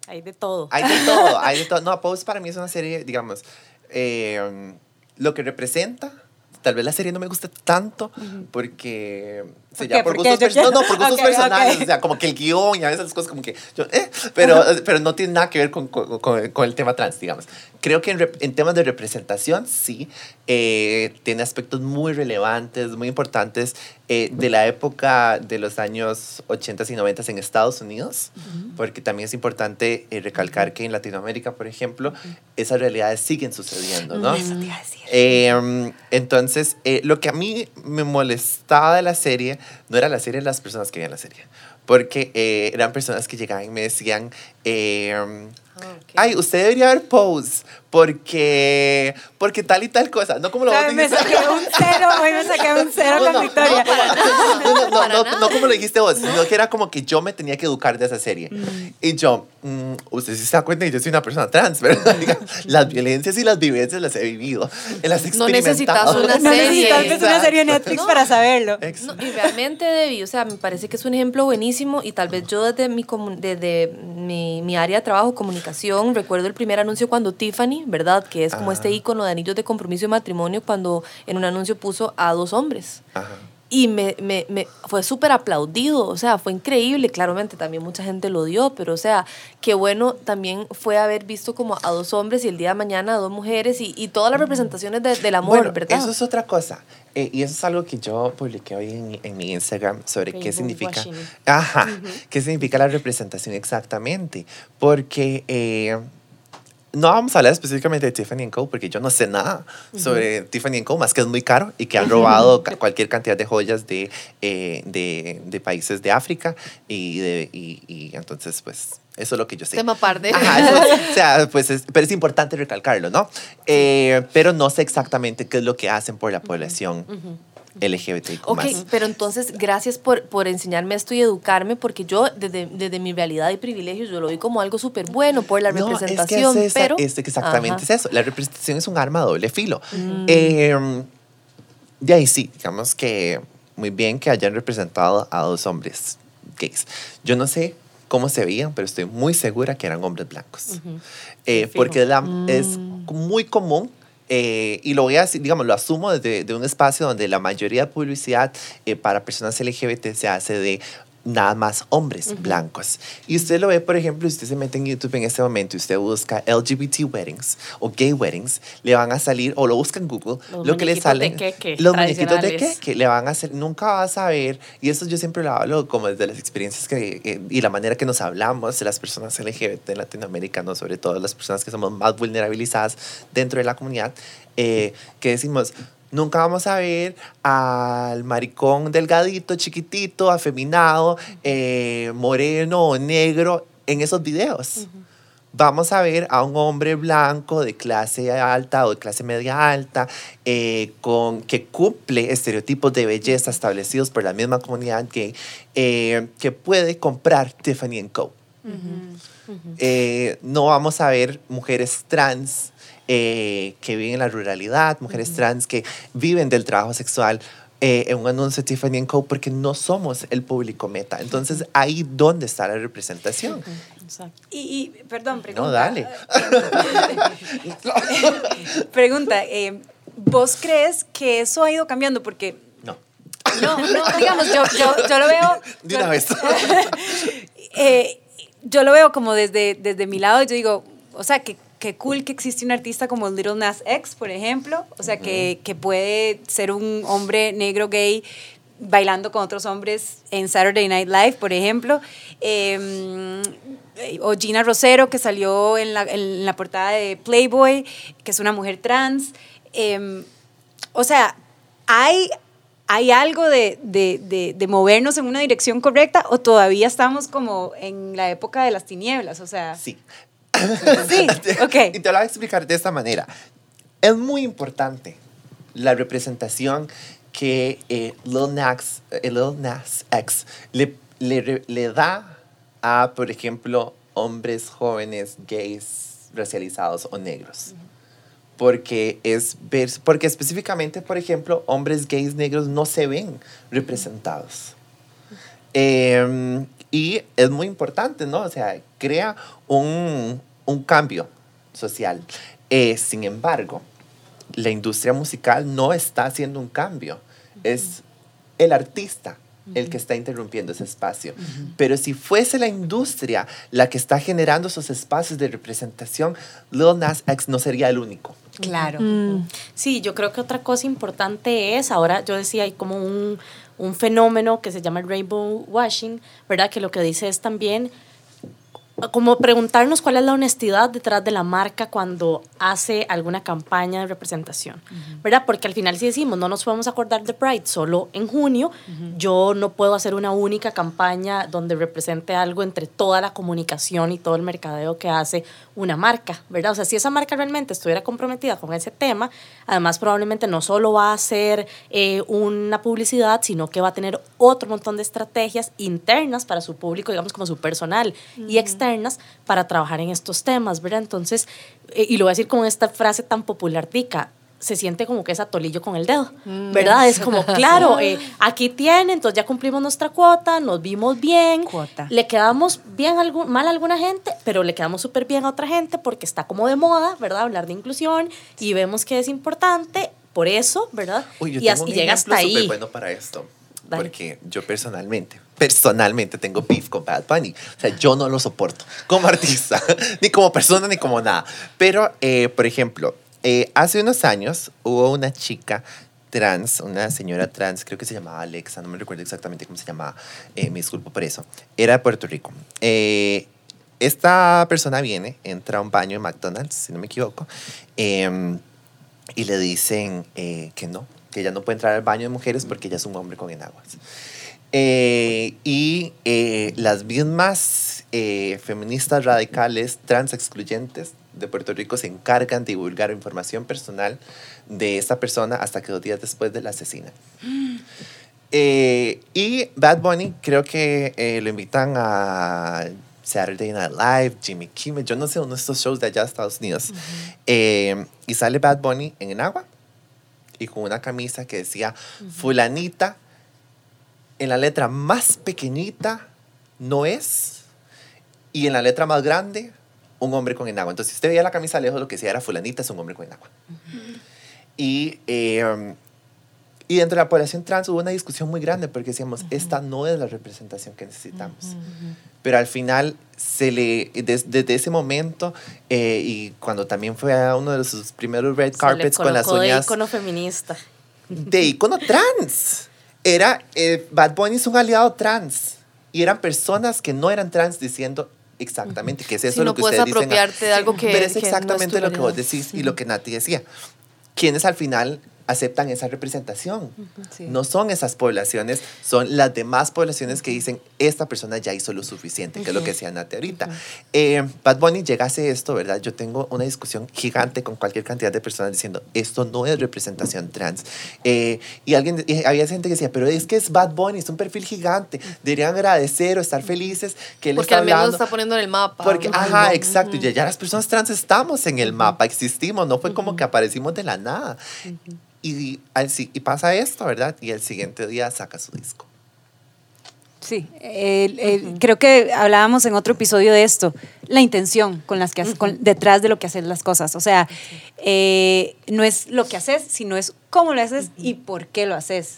[SPEAKER 3] Hay de todo.
[SPEAKER 4] Hay de todo, hay de (laughs) todo. No, Pose para mí es una serie, digamos, eh, lo que representa tal vez la serie no me gusta tanto porque
[SPEAKER 1] ¿Por, ya por, gustos,
[SPEAKER 4] no, no, por gustos personales, o sea, como que el guion y a veces las cosas como que yo, eh, pero, pero no tiene nada que ver con, con, con, el tema trans, digamos. Creo que en, en temas de representación, sí, eh, tiene aspectos muy relevantes, muy importantes eh, de la época de los años 80 y 90 en Estados Unidos, porque también es importante eh, recalcar que en Latinoamérica, por ejemplo, esas realidades siguen sucediendo, ¿no?
[SPEAKER 1] Eso te iba a decir.
[SPEAKER 4] Em, entonces, lo que a mí me molestaba de la serie no era la serie las personas que veían la serie, porque eran personas que llegaban y me decían, Ay, usted debería ver Pose porque, porque tal y tal cosa. No como lo
[SPEAKER 1] vos Me saqué un cero, hoy me saqué un cero no, con Victoria.
[SPEAKER 4] No, no, no, como lo dijiste vos, sino que era como que yo me tenía que educar de esa serie. Mm. Y yo, mm, usted sí se da cuenta que yo soy una persona trans, ¿verdad? las violencias y las vivencias las he vivido. Las
[SPEAKER 2] no necesitas una serie.
[SPEAKER 1] No necesitas una serie Netflix para saberlo.
[SPEAKER 2] y realmente, Debbie, o sea, me parece que es un ejemplo buenísimo y tal vez yo desde mi, desde mi, mi área de trabajo, comunicación, recuerdo el primer anuncio cuando Tiffany ¿verdad? Que es como este icono de anillos de compromiso y matrimonio cuando en un anuncio puso a dos hombres. Y me, me, me fue súper aplaudido, o sea, fue increíble, claramente también mucha gente lo dio, pero o sea, qué bueno también fue haber visto como a dos hombres y el día de mañana a dos mujeres y, y todas las representaciones de- del amor,
[SPEAKER 4] Bueno,
[SPEAKER 2] ¿verdad?
[SPEAKER 4] Eso es otra cosa. Eh, y eso es algo que yo publiqué hoy en, en mi Instagram sobre qué significa.
[SPEAKER 3] washing.
[SPEAKER 4] Ajá, qué significa la representación exactamente. Porque eh, no vamos a hablar específicamente de Tiffany Co. porque yo no sé nada sobre Tiffany Co. más que es muy caro y que han robado cualquier cantidad de joyas de, eh, de, de países de África y, de, y, y entonces pues eso es lo que yo sé.
[SPEAKER 2] Tema aparte.
[SPEAKER 4] Ajá, eso es- o sea, pues es, pero es importante recalcarlo, ¿no? Eh, pero no sé exactamente qué es lo que hacen por la población LGBTIQ+.
[SPEAKER 2] Ok, pero entonces gracias por, por enseñarme esto y educarme, porque yo desde, desde mi realidad y privilegios yo lo vi como algo súper bueno por la
[SPEAKER 4] No,
[SPEAKER 2] representación,
[SPEAKER 4] es que es esa-
[SPEAKER 2] pero...
[SPEAKER 4] es que exactamente
[SPEAKER 2] Ajá.
[SPEAKER 4] es eso. La representación es un arma a doble filo. Eh, de ahí sí, digamos que muy bien que hayan representado a dos hombres gays. Yo no sé cómo se veían, pero estoy muy segura que eran hombres blancos. Eh,
[SPEAKER 3] Fijo.
[SPEAKER 4] porque la- es muy común. Eh, y lo voy a digamos, lo asumo desde de un espacio donde la mayoría de publicidad eh, para personas LGBT se hace de nada más hombres blancos. Y usted lo ve, por ejemplo, usted se mete en YouTube en este momento y usted busca LGBT weddings o gay weddings, le van a salir, o lo busca en Google,
[SPEAKER 3] Los
[SPEAKER 4] lo que le
[SPEAKER 3] muñequitos de
[SPEAKER 4] sale.
[SPEAKER 3] queque
[SPEAKER 4] los muñequitos de
[SPEAKER 3] tradicionales.
[SPEAKER 4] queque le van a hacer, nunca vas a ver, y eso yo siempre lo hablo como desde las experiencias que, eh, y la manera que nos hablamos de las personas LGBT en Latinoamérica, ¿no? sobre todo las personas que somos más vulnerabilizadas dentro de la comunidad, eh, que decimos, nunca vamos a ver al maricón delgadito, chiquitito, afeminado, eh, moreno o negro en esos videos. Vamos a ver a un hombre blanco de clase alta o de clase media alta, eh, con, que cumple estereotipos de belleza establecidos por la misma comunidad gay, eh, que puede comprar Tiffany Co. Eh, no vamos a ver mujeres trans eh, que viven en la ruralidad, mujeres trans que viven del trabajo sexual eh, en un anuncio de Tiffany Co. porque no somos el público meta. Entonces, ahí donde está la representación.
[SPEAKER 3] Exacto.
[SPEAKER 1] Y, y, perdón, pregunta.
[SPEAKER 4] No, dale. (laughs)
[SPEAKER 1] Pregunta, eh, ¿vos crees que eso ha ido cambiando? Porque,
[SPEAKER 4] No.
[SPEAKER 1] no, no, digamos, yo, yo, yo lo veo... (laughs)
[SPEAKER 4] De una vez. (laughs)
[SPEAKER 1] eh, yo lo veo como desde, desde mi lado, yo digo, o sea, que, que cool que existe un artista como Little Nas X, por ejemplo, o sea, que, que puede ser un hombre negro gay bailando con otros hombres en Saturday Night Live, por ejemplo, Eh, o Gina Rosero, que salió en la, en la portada de Playboy, que es una mujer trans. Eh, o sea, hay, hay algo de, de, de, de movernos en una dirección correcta o todavía estamos como en la época de las tinieblas, o sea...
[SPEAKER 4] Sí. (laughs)
[SPEAKER 1] Sí, ok.
[SPEAKER 4] Y te lo voy a explicar de esta manera. Es muy importante la representación que eh, Lil, Nas, eh, Lil Nas X le, le, le da a, por ejemplo, hombres jóvenes gays racializados o negros. Porque es ver, porque específicamente, por ejemplo, hombres gays negros no se ven representados. Eh, y es muy importante, ¿no? O sea, crea un, un cambio social. Eh, sin embargo, la industria musical no está haciendo un cambio. Es el artista el que está interrumpiendo ese espacio. Pero si fuese la industria la que está generando esos espacios de representación, Lil Nas X no sería el único.
[SPEAKER 1] Claro.
[SPEAKER 2] Mm.
[SPEAKER 3] Sí, yo creo que otra cosa importante es, ahora yo decía, hay como un, un fenómeno que se llama el rainbow washing, ¿verdad? Que lo que dice es también como preguntarnos cuál es la honestidad detrás de la marca cuando hace alguna campaña de representación, ¿verdad? Porque al final si decimos, no nos podemos acordar de Pride solo en junio, yo no puedo hacer una única campaña donde represente algo entre toda la comunicación y todo el mercadeo que hace una marca, ¿verdad? O sea, si esa marca realmente estuviera comprometida con ese tema, además probablemente no solo va a hacer eh, una publicidad, sino que va a tener otro montón de estrategias internas para su público, digamos como su personal, y externas para trabajar en estos temas, ¿verdad? Entonces, eh, y lo voy a decir con esta frase tan popular, tica, se siente como que es atolillo con el dedo, ¿verdad? Es como, (laughs) claro, eh, aquí tiene, entonces ya cumplimos nuestra cuota, nos vimos bien,
[SPEAKER 1] Cuota.
[SPEAKER 3] le quedamos bien algu- mal a alguna gente, pero le quedamos súper bien a otra gente porque está como de moda, ¿verdad? Hablar de inclusión y vemos que es importante, por eso, ¿verdad?
[SPEAKER 4] Uy, yo
[SPEAKER 3] y
[SPEAKER 4] tengo
[SPEAKER 3] as-
[SPEAKER 4] un
[SPEAKER 3] y llega hasta ahí.
[SPEAKER 4] súper bueno para esto. Porque yo personalmente, personalmente tengo beef con Bad Bunny. O sea, yo no lo soporto como artista, (laughs) ni como persona, ni como nada. Pero, eh, por ejemplo, eh, hace unos años hubo una chica trans, una señora trans, creo que se llamaba Alexa, no me recuerdo exactamente cómo se llamaba, eh, me disculpo por eso, era de Puerto Rico. Eh, esta persona viene, entra a un baño en McDonald's, si no me equivoco, em, y le dicen eh, que no, que ella no puede entrar al baño de mujeres porque ella es un hombre con enaguas. Eh, y eh, las mismas eh, feministas radicales, trans excluyentes de Puerto Rico se encargan de divulgar información personal de esta persona hasta que dos días después de la asesina. Eh, y Bad Bunny creo que eh, lo invitan a Saturday Night Live, Jimmy Kimmel, yo no sé, uno de estos shows de allá de Estados Unidos. Eh, y sale Bad Bunny en agua y con una camisa que decía fulanita en la letra más pequeñita no es y en la letra más grande un hombre con enagua. Entonces, si usted veía la camisa lejos, lo que decía era fulanita es un hombre con enagua. Y, eh, y dentro de la población trans hubo una discusión muy grande porque decíamos, esta no es la representación que necesitamos. Pero al final, se le, des- desde ese momento, eh, y cuando también fue a uno de sus primeros red
[SPEAKER 3] Se le
[SPEAKER 4] carpets con las
[SPEAKER 3] colocó de
[SPEAKER 4] uñas
[SPEAKER 3] ícono feminista.
[SPEAKER 4] de icono trans. Era, eh, Bad Bunny es un aliado trans. Y eran personas que no eran trans diciendo exactamente que es eso
[SPEAKER 2] Si no
[SPEAKER 4] lo que
[SPEAKER 2] puedes
[SPEAKER 4] ustedes dicen.
[SPEAKER 2] apropiarte de algo que-
[SPEAKER 4] Pero es
[SPEAKER 2] que no es
[SPEAKER 4] exactamente lo que vos decís y lo que Nati decía. Quienes al final aceptan esa representación.
[SPEAKER 2] Sí.
[SPEAKER 4] No son esas poblaciones, son las demás poblaciones que dicen, esta persona ya hizo lo suficiente, que es lo que decía Nati ahorita. Eh, Bad Bunny llegase esto, ¿verdad? Yo tengo una discusión gigante con cualquier cantidad de personas diciendo, esto no es representación trans. Eh, y alguien, y había gente que decía, pero es que es Bad Bunny, es un perfil gigante, deberían agradecer o estar felices que él
[SPEAKER 2] Porque
[SPEAKER 4] está
[SPEAKER 2] al menos
[SPEAKER 4] hablando.
[SPEAKER 2] está poniendo en el mapa.
[SPEAKER 4] Porque,
[SPEAKER 2] ¿no?
[SPEAKER 4] ajá, exacto. Ya, ya las personas trans estamos en el mapa, existimos, no fue como que aparecimos de la nada. Y, al si- y pasa esto, ¿verdad? Y el siguiente día saca su disco.
[SPEAKER 1] Sí, el- el- creo que hablábamos en otro episodio de esto, la intención con las que haces- con- detrás de lo que haces las cosas. O sea, eh, no es lo que haces, sino es cómo lo haces y por qué lo haces.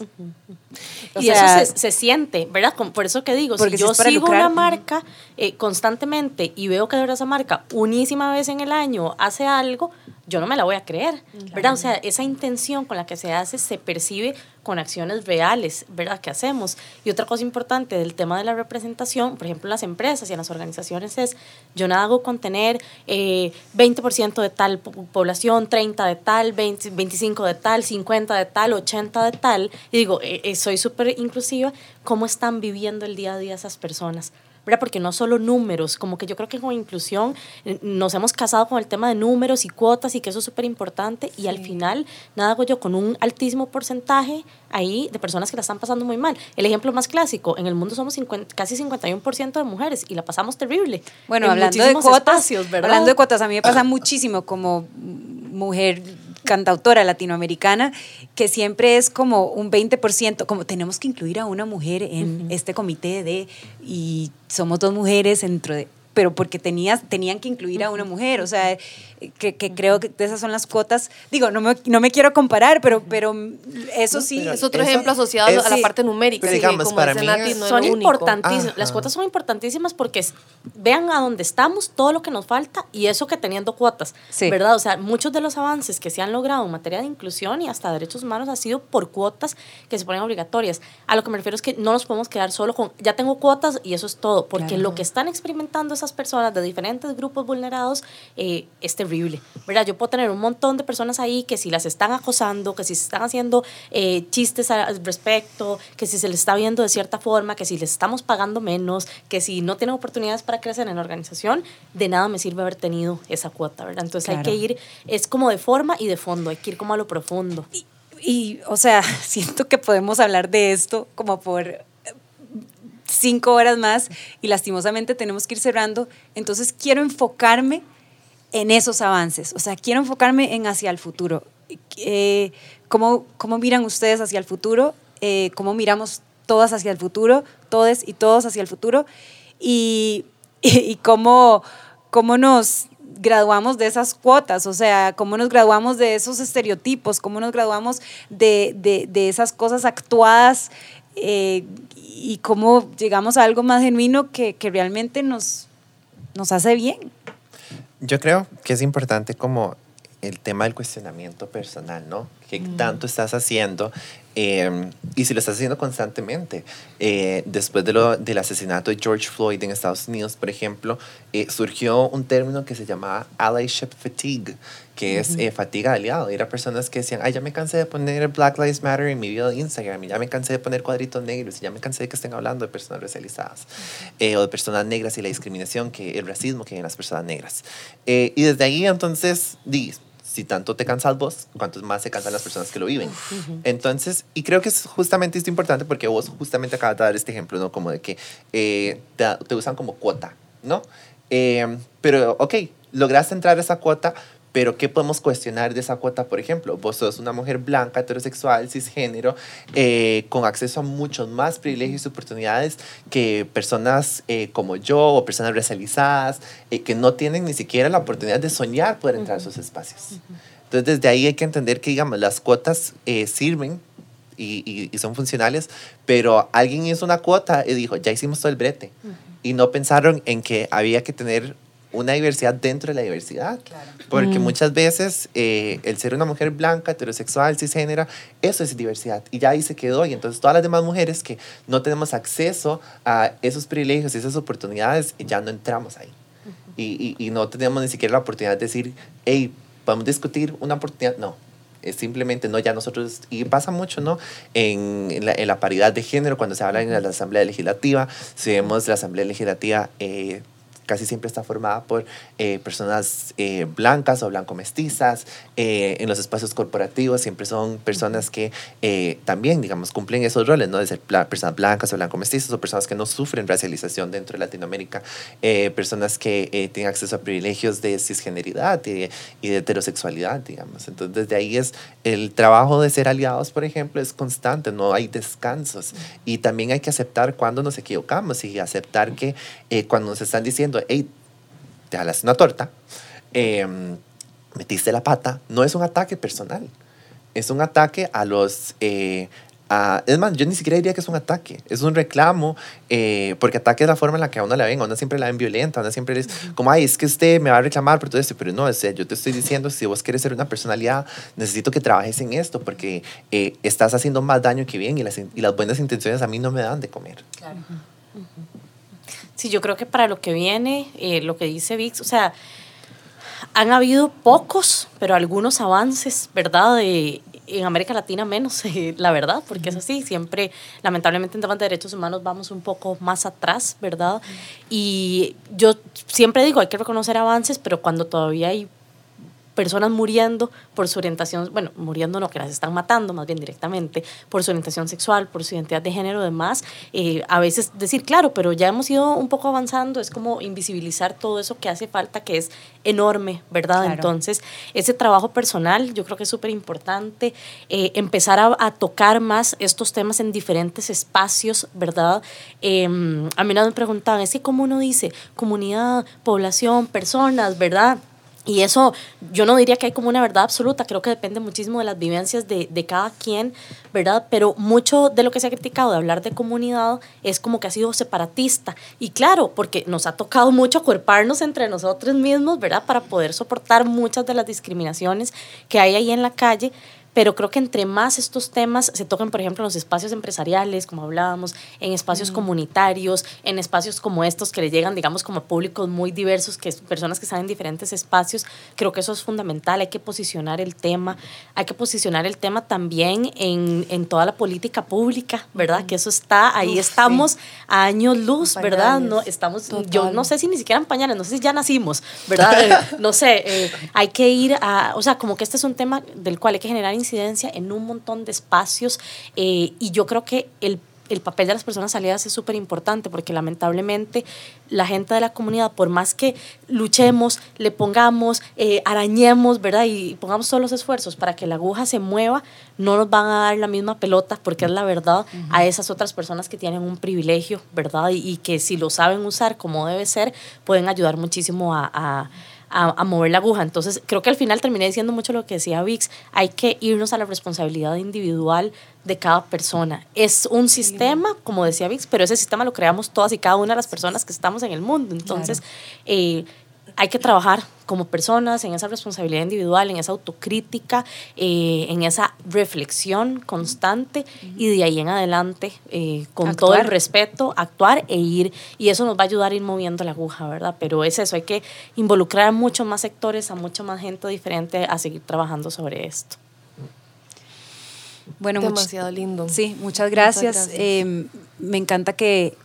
[SPEAKER 1] O
[SPEAKER 3] y
[SPEAKER 1] sea,
[SPEAKER 3] eso se, se siente, ¿verdad? Como- Por eso que digo,
[SPEAKER 1] Porque
[SPEAKER 3] si yo sigo
[SPEAKER 1] lucrar,
[SPEAKER 3] una marca eh, constantemente y veo que de verdad esa marca unísima vez en el año hace algo, yo no me la voy a creer, ¿verdad? O sea, esa intención con la que se hace se percibe con acciones reales, ¿verdad? Que hacemos. Y otra cosa importante del tema de la representación, por ejemplo, en las empresas y en las organizaciones es, yo nada hago con tener eh, 20% de tal po- población, 30 de tal, 20, 25 de tal, 50 de tal, 80 de tal. Y digo, eh, eh, soy súper inclusiva, ¿cómo están viviendo el día a día esas personas? ¿Verdad? Porque no solo números, como que yo creo que con inclusión eh, nos hemos casado con el tema de números y cuotas y que eso es súper importante y al final nada hago yo con un altísimo porcentaje ahí de personas que la están pasando muy mal. El ejemplo más clásico, en el mundo somos 50 casi 51% de mujeres y la pasamos terrible.
[SPEAKER 1] Bueno,
[SPEAKER 3] en
[SPEAKER 1] hablando de cuotas,
[SPEAKER 3] espacios, ¿verdad?
[SPEAKER 1] hablando de cuotas, a mí me pasa muchísimo como mujer cantautora latinoamericana, que siempre es como un 20%, como tenemos que incluir a una mujer en este comité de, y somos dos mujeres dentro de, pero porque tenías, tenían que incluir a una mujer, o sea, que, que creo que esas son las cuotas, digo, no me, no me quiero comparar, pero, pero eso sí.
[SPEAKER 4] pero
[SPEAKER 2] Es otro
[SPEAKER 4] Eso
[SPEAKER 2] ejemplo asociado
[SPEAKER 4] es-
[SPEAKER 2] a la
[SPEAKER 1] sí.
[SPEAKER 2] parte numérica.
[SPEAKER 4] Pero
[SPEAKER 2] que
[SPEAKER 4] digamos,
[SPEAKER 2] como
[SPEAKER 4] para mí
[SPEAKER 2] Nati,
[SPEAKER 4] es-
[SPEAKER 2] no es
[SPEAKER 3] son importantísimas.
[SPEAKER 4] Ajá.
[SPEAKER 3] Las cuotas son importantísimas porque es- vean a dónde estamos, todo lo que nos falta y eso que teniendo cuotas,
[SPEAKER 1] Sí.
[SPEAKER 3] ¿verdad? O sea, muchos de los avances que se han logrado en materia de inclusión y hasta derechos humanos ha sido por cuotas que se ponen obligatorias. A lo que me refiero es que no nos podemos quedar solo con, ya tengo cuotas y eso es todo, porque
[SPEAKER 1] Claro.
[SPEAKER 3] lo que están experimentando esas personas de diferentes grupos vulnerados eh, es terrible, ¿verdad? Yo puedo tener un montón de personas ahí que si las están acosando, que si se están haciendo eh, chistes al respecto, que si se les está viendo de cierta forma, que si les estamos pagando menos, que si no tienen oportunidades para crecer en la organización, de nada me sirve haber tenido esa cuota, ¿verdad? Entonces hay
[SPEAKER 1] Claro.
[SPEAKER 3] que ir, es como de forma y de fondo, hay que ir como a lo profundo.
[SPEAKER 1] Y, o sea, (laughs) siento que podemos hablar de esto como por cinco horas más y lastimosamente tenemos que ir cerrando. Entonces quiero enfocarme en esos avances, o sea, quiero enfocarme en hacia el futuro. Eh, ¿cómo, ¿Cómo miran ustedes hacia el futuro? Eh, ¿Cómo miramos todas hacia el futuro? Todes y todos hacia el futuro. Y, y, (laughs) y cómo, cómo nos graduamos de esas cuotas, o sea, cómo nos graduamos de esos estereotipos, cómo nos graduamos de, de, de esas cosas actuadas eh, y cómo llegamos a algo más genuino que, que realmente nos, nos hace bien.
[SPEAKER 4] Yo creo que es importante como el tema del cuestionamiento personal, ¿no? ¿Qué tanto estás haciendo? Eh, y si lo estás haciendo constantemente. Eh, después de lo, del asesinato de George Floyd en Estados Unidos, por ejemplo, eh, surgió un término que se llamaba allyship fatigue, que es fatiga de aliado. Era personas que decían, ay, ya me cansé de poner Black Lives Matter en mi video de Instagram, y ya me cansé de poner cuadritos negros, y ya me cansé de que estén hablando de personas racializadas, o de personas negras y la discriminación, que el racismo que hay en las personas negras. y desde ahí, entonces, di, si tanto te cansas vos, cuántos más se cansan las personas que lo viven. Entonces, y creo que es justamente esto importante porque vos justamente acabas de dar este ejemplo, ¿no? Como de que eh, te, usan como cuota, ¿no? Eh, pero, ok, lograste entrar a esa cuota, pero ¿qué podemos cuestionar de esa cuota? Por ejemplo, vos sos una mujer blanca, heterosexual, cisgénero, eh, con acceso a muchos más privilegios y oportunidades que personas eh, como yo o personas racializadas eh, que no tienen ni siquiera la oportunidad de soñar poder entrar a esos espacios. Entonces, desde ahí hay que entender que, digamos, las cuotas sirven y, y, son funcionales, pero alguien hizo una cuota y dijo, ya hicimos todo el brete. Y no pensaron en que había que tener una diversidad dentro de la diversidad. Porque mm. muchas veces eh, el ser una mujer blanca, heterosexual, cisgénera, eso es diversidad. Y ya ahí se quedó. Y entonces todas las demás mujeres que no tenemos acceso a esos privilegios y esas oportunidades, ya no entramos ahí. y, y, no tenemos ni siquiera la oportunidad de decir, hey, podemos discutir una oportunidad. No, es simplemente no ya nosotros y pasa mucho no en, la, en la, paridad de género cuando se habla en la asamblea legislativa si vemos la asamblea legislativa eh, casi siempre está formada por eh, personas eh, blancas o blanco-mestizas. Eh, en los espacios corporativos siempre son personas que también, digamos, cumplen esos roles, ¿no? De ser personas blancas o blanco-mestizas o personas que no sufren racialización dentro de Latinoamérica, personas que tienen acceso a privilegios de cisgeneridad y, y, de heterosexualidad, digamos. Entonces, desde ahí es el trabajo de ser aliados, por ejemplo, es constante, no hay descansos. Y también hay que aceptar cuando nos equivocamos y aceptar que cuando nos están diciendo hey, te jalas una torta, em, metiste la pata, no es un ataque personal, es un ataque a los... Eh, es más, yo ni siquiera diría que es un ataque, es un reclamo, eh, porque ataque es la forma en la que a uno la ven, a uno siempre la ven violenta, a uno siempre es como, ay, es que usted me va a reclamar por todo esto, pero no, o sea, yo te estoy diciendo, si vos quieres ser una personalidad, necesito que trabajes en esto, porque eh, estás haciendo más daño que bien y las, y las buenas intenciones a mí no me dan de comer. Claro.
[SPEAKER 3] Sí, yo creo que para lo que viene, eh, lo que dice Vix, o sea, han habido pocos, pero algunos avances, ¿verdad? De, en América Latina menos, (laughs) eh, la verdad, porque es así, siempre, lamentablemente en temas de derechos humanos vamos un poco más atrás, ¿verdad? Y yo siempre digo, hay que reconocer avances, pero cuando todavía hay personas muriendo por su orientación, bueno, muriendo no, que las están matando más bien directamente, por su orientación sexual, por su identidad de género, demás. Eh, a veces decir, claro, pero ya hemos ido un poco avanzando, es como invisibilizar todo eso que hace falta, que es enorme, ¿verdad? Entonces, ese trabajo personal yo creo que es súper importante, eh, empezar a, tocar más estos temas en diferentes espacios, ¿verdad? Em, a mí me preguntaban, es que como uno dice, comunidad, población, personas, ¿verdad? Y eso yo no diría que hay como una verdad absoluta, creo que depende muchísimo de las vivencias de, de, cada quien, ¿verdad? Pero mucho de lo que se ha criticado de hablar de comunidad es como que ha sido separatista. Y claro, porque nos ha tocado mucho acuerparnos entre nosotros mismos, ¿verdad? Para poder soportar muchas de las discriminaciones que hay ahí en la calle, pero creo que entre más estos temas se tocan, por ejemplo, en los espacios empresariales, como hablábamos, en espacios comunitarios, en espacios como estos que le llegan, digamos, como públicos muy diversos, que personas que están en diferentes espacios, creo que eso es fundamental, hay que posicionar el tema, hay que posicionar el tema también en, en toda la política pública, ¿verdad? Que eso está, ahí estamos a años luz, ¿verdad? No, estamos, yo no sé si ni siquiera en pañales, no sé si ya nacimos, ¿verdad? (laughs) no sé, eh, hay que ir a, o sea, como que este es un tema del cual hay que generar incidencia en un montón de espacios eh, y yo creo que el el papel de las personas aliadas es súper importante porque lamentablemente la gente de la comunidad, por más que luchemos, le pongamos, eh, arañemos, ¿verdad? Y pongamos todos los esfuerzos para que la aguja se mueva, no nos van a dar la misma pelota porque es la verdad a esas otras personas que tienen un privilegio, ¿verdad? Y, que si lo saben usar como debe ser, pueden ayudar muchísimo a a, mover la aguja. Entonces, creo que al final terminé diciendo mucho lo que decía Vix, hay que irnos a la responsabilidad individual de cada persona. Es un sistema, como decía Vix, pero ese sistema lo creamos todas y cada una de las personas que estamos en el mundo. Entonces, eh, hay que trabajar como personas en esa responsabilidad individual, en esa autocrítica, eh, en esa reflexión constante y de ahí en adelante, eh, con todo el respeto, actuar e ir. Y eso nos va a ayudar a ir moviendo la aguja, ¿verdad? Pero es eso, hay que involucrar a muchos más sectores, a mucha más gente diferente a seguir trabajando sobre esto.
[SPEAKER 2] Bueno, demasiado lindo.
[SPEAKER 1] Sí, muchas gracias. Em, me encanta que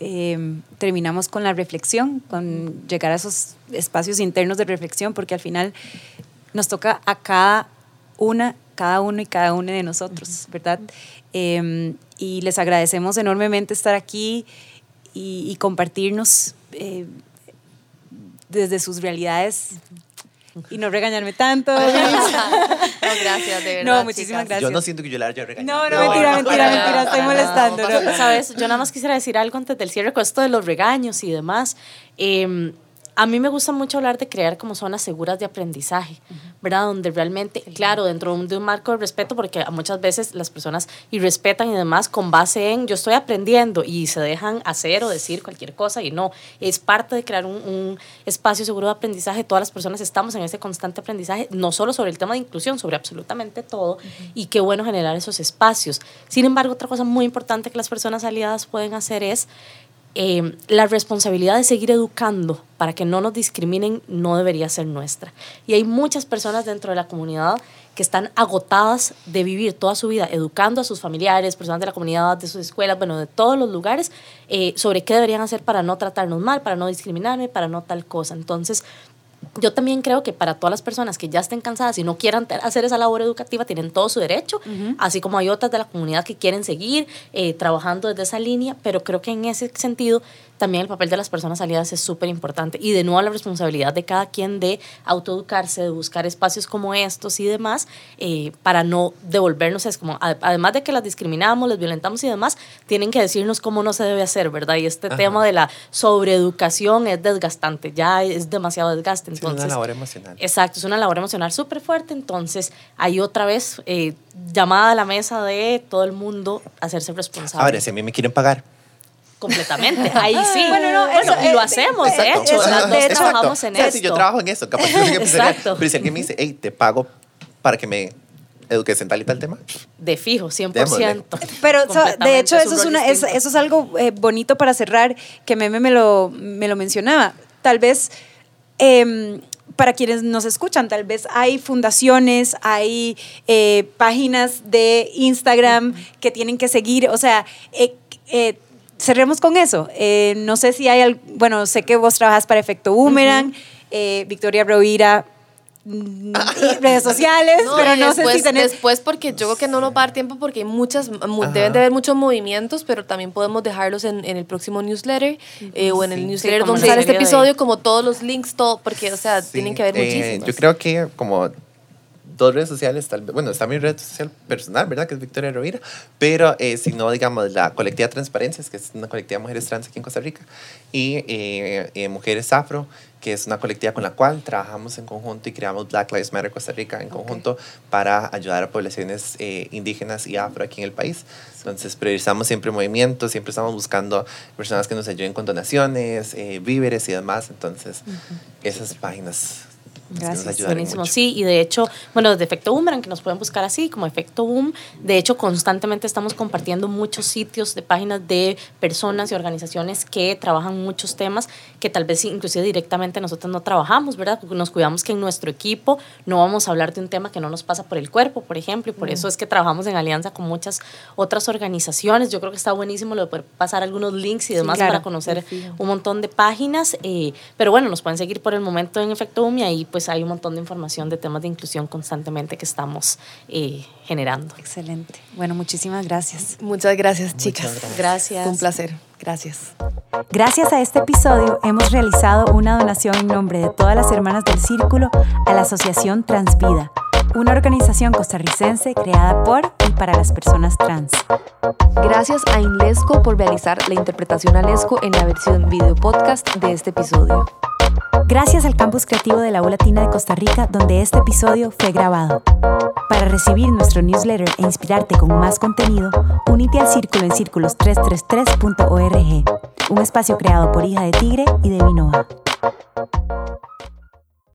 [SPEAKER 1] Em, terminamos con la reflexión, con llegar a esos espacios internos de reflexión, porque al final nos toca a cada una, cada uno y cada una de nosotros, ¿verdad? Em, y les agradecemos enormemente estar aquí y, compartirnos eh, desde sus realidades y no regañarme tanto. (laughs) no,
[SPEAKER 2] gracias, de (laughs) verdad.
[SPEAKER 1] No, muchísimas gracias.
[SPEAKER 4] Yo no siento que yo la haya regañado.
[SPEAKER 1] No, no, mentira, mentira, mentira, estoy molestando.
[SPEAKER 3] Sabes, yo nada más quisiera decir algo antes del cierre con esto de los regaños y demás. Eh, a mí me gusta mucho hablar de crear como zonas seguras de aprendizaje, ¿verdad? Donde realmente, claro, dentro de un marco de respeto, porque muchas veces las personas irrespetan y demás con base en yo estoy aprendiendo y se dejan hacer o decir cualquier cosa y no, es parte de crear un, espacio seguro de aprendizaje. Todas las personas estamos en ese constante aprendizaje, no solo sobre el tema de inclusión, sobre absolutamente todo y qué bueno generar esos espacios. Sin embargo, otra cosa muy importante que las personas aliadas pueden hacer es eh, la responsabilidad de seguir educando para que no nos discriminen no debería ser nuestra. Y hay muchas personas dentro de la comunidad que están agotadas de vivir toda su vida educando a sus familiares, personas de la comunidad, de sus escuelas, bueno, de todos los lugares, eh, sobre qué deberían hacer para no tratarnos mal, para no discriminarme, para no tal cosa. Entonces, yo también creo que para todas las personas que ya estén cansadas y no quieran hacer esa labor educativa, tienen todo su derecho, así como hay otras de la comunidad que quieren seguir eh, trabajando desde esa línea, pero creo que en ese sentido también el papel de las personas aliadas es súper importante. Y de nuevo la responsabilidad de cada quien de autoeducarse, de buscar espacios como estos y demás, eh, para no devolvernos. Es como, además de que las discriminamos, les violentamos y demás, tienen que decirnos cómo no se debe hacer, ¿verdad? Y este tema de la sobreeducación es desgastante, ya es demasiado desgaste. Entonces,
[SPEAKER 4] es una labor emocional.
[SPEAKER 3] Exacto, es una labor emocional súper fuerte. Entonces, hay otra vez eh, llamada a la mesa de todo el mundo hacerse responsable.
[SPEAKER 4] Ahora, si a mí me quieren pagar
[SPEAKER 3] completamente. (laughs) Ahí sí. Bueno, no, eso, y lo hacemos, de hecho. de hecho, trabajamos en
[SPEAKER 4] eso. Sí, yo trabajo en eso. Capaz Exacto. Pero si alguien me dice, hey, te pago para que me eduques en tal y tal tema.
[SPEAKER 3] De fijo, 100%.
[SPEAKER 1] Pero de hecho eso es, una, eso es algo eh, bonito para cerrar, que Meme me lo, me lo mencionaba. Tal vez eh, para quienes nos escuchan, tal vez hay fundaciones, hay eh, páginas de Instagram que tienen que seguir, o sea, eh, eh, cerremos con eso. Eh, no sé si hay, bueno, sé que vos trabajas para Efecto Boomerang, eh, Victoria Rovira mm, (laughs) redes sociales, pero no sé si tenés...
[SPEAKER 2] Después porque yo creo que no nos va a dar tiempo porque hay muchas, deben de haber muchos movimientos, pero también podemos dejarlos en, en el próximo newsletter eh, o en el newsletter donde sale este episodio, como todos los links, todo, porque, o sea, tienen que haber muchísimos.
[SPEAKER 4] Yo creo que como dos redes sociales, tal bueno, está mi red social personal, ¿verdad? Que es Victoria Rovira, pero eh, si no, digamos, la colectiva Transparencias, que es una colectiva de mujeres trans aquí en Costa Rica, y eh, eh, Mujeres Afro, que es una colectiva con la cual trabajamos en conjunto y creamos Black Lives Matter Costa Rica en conjunto para ayudar a poblaciones indígenas y afro aquí en el país. Entonces, priorizamos siempre movimientos, siempre estamos buscando personas que nos ayuden con donaciones, víveres y demás. Entonces, esas páginas
[SPEAKER 3] Gracias. Buenísimo. Sí, y de hecho, bueno, desde Efecto Boomerang, que nos pueden buscar así, como Efecto Boom, de hecho, constantemente estamos compartiendo muchos sitios de páginas de personas y organizaciones que trabajan muchos temas que tal vez inclusive directamente nosotros no trabajamos, ¿verdad? Porque nos cuidamos que en nuestro equipo no vamos a hablar de un tema que no nos pasa por el cuerpo, por ejemplo, y por eso es que trabajamos en alianza con muchas otras organizaciones. Yo creo que está buenísimo lo de poder pasar algunos links y demás para conocer un montón de páginas, eh, pero bueno, nos pueden seguir por el momento en Efecto Boom y ahí pues pues hay un montón de información de temas de inclusión constantemente que estamos eh, generando.
[SPEAKER 1] Excelente. Bueno, muchísimas gracias.
[SPEAKER 2] Muchas gracias, chicas.
[SPEAKER 3] gracias. gracias.
[SPEAKER 2] un placer. Gracias.
[SPEAKER 1] Gracias a este episodio hemos realizado una donación en nombre de todas las hermanas del Círculo a la Asociación Transvida, una organización costarricense creada por y para las personas trans.
[SPEAKER 2] Gracias a Inlesco por realizar la interpretación a Lesco en la versión video podcast de este episodio.
[SPEAKER 5] Gracias al Campus Creativo de la U Latina de Costa Rica, donde este episodio fue grabado. Para recibir newsletter e inspirarte con más contenido, únete al círculo en círculos333.org, un espacio creado por Hija de Tigre y de Vinova.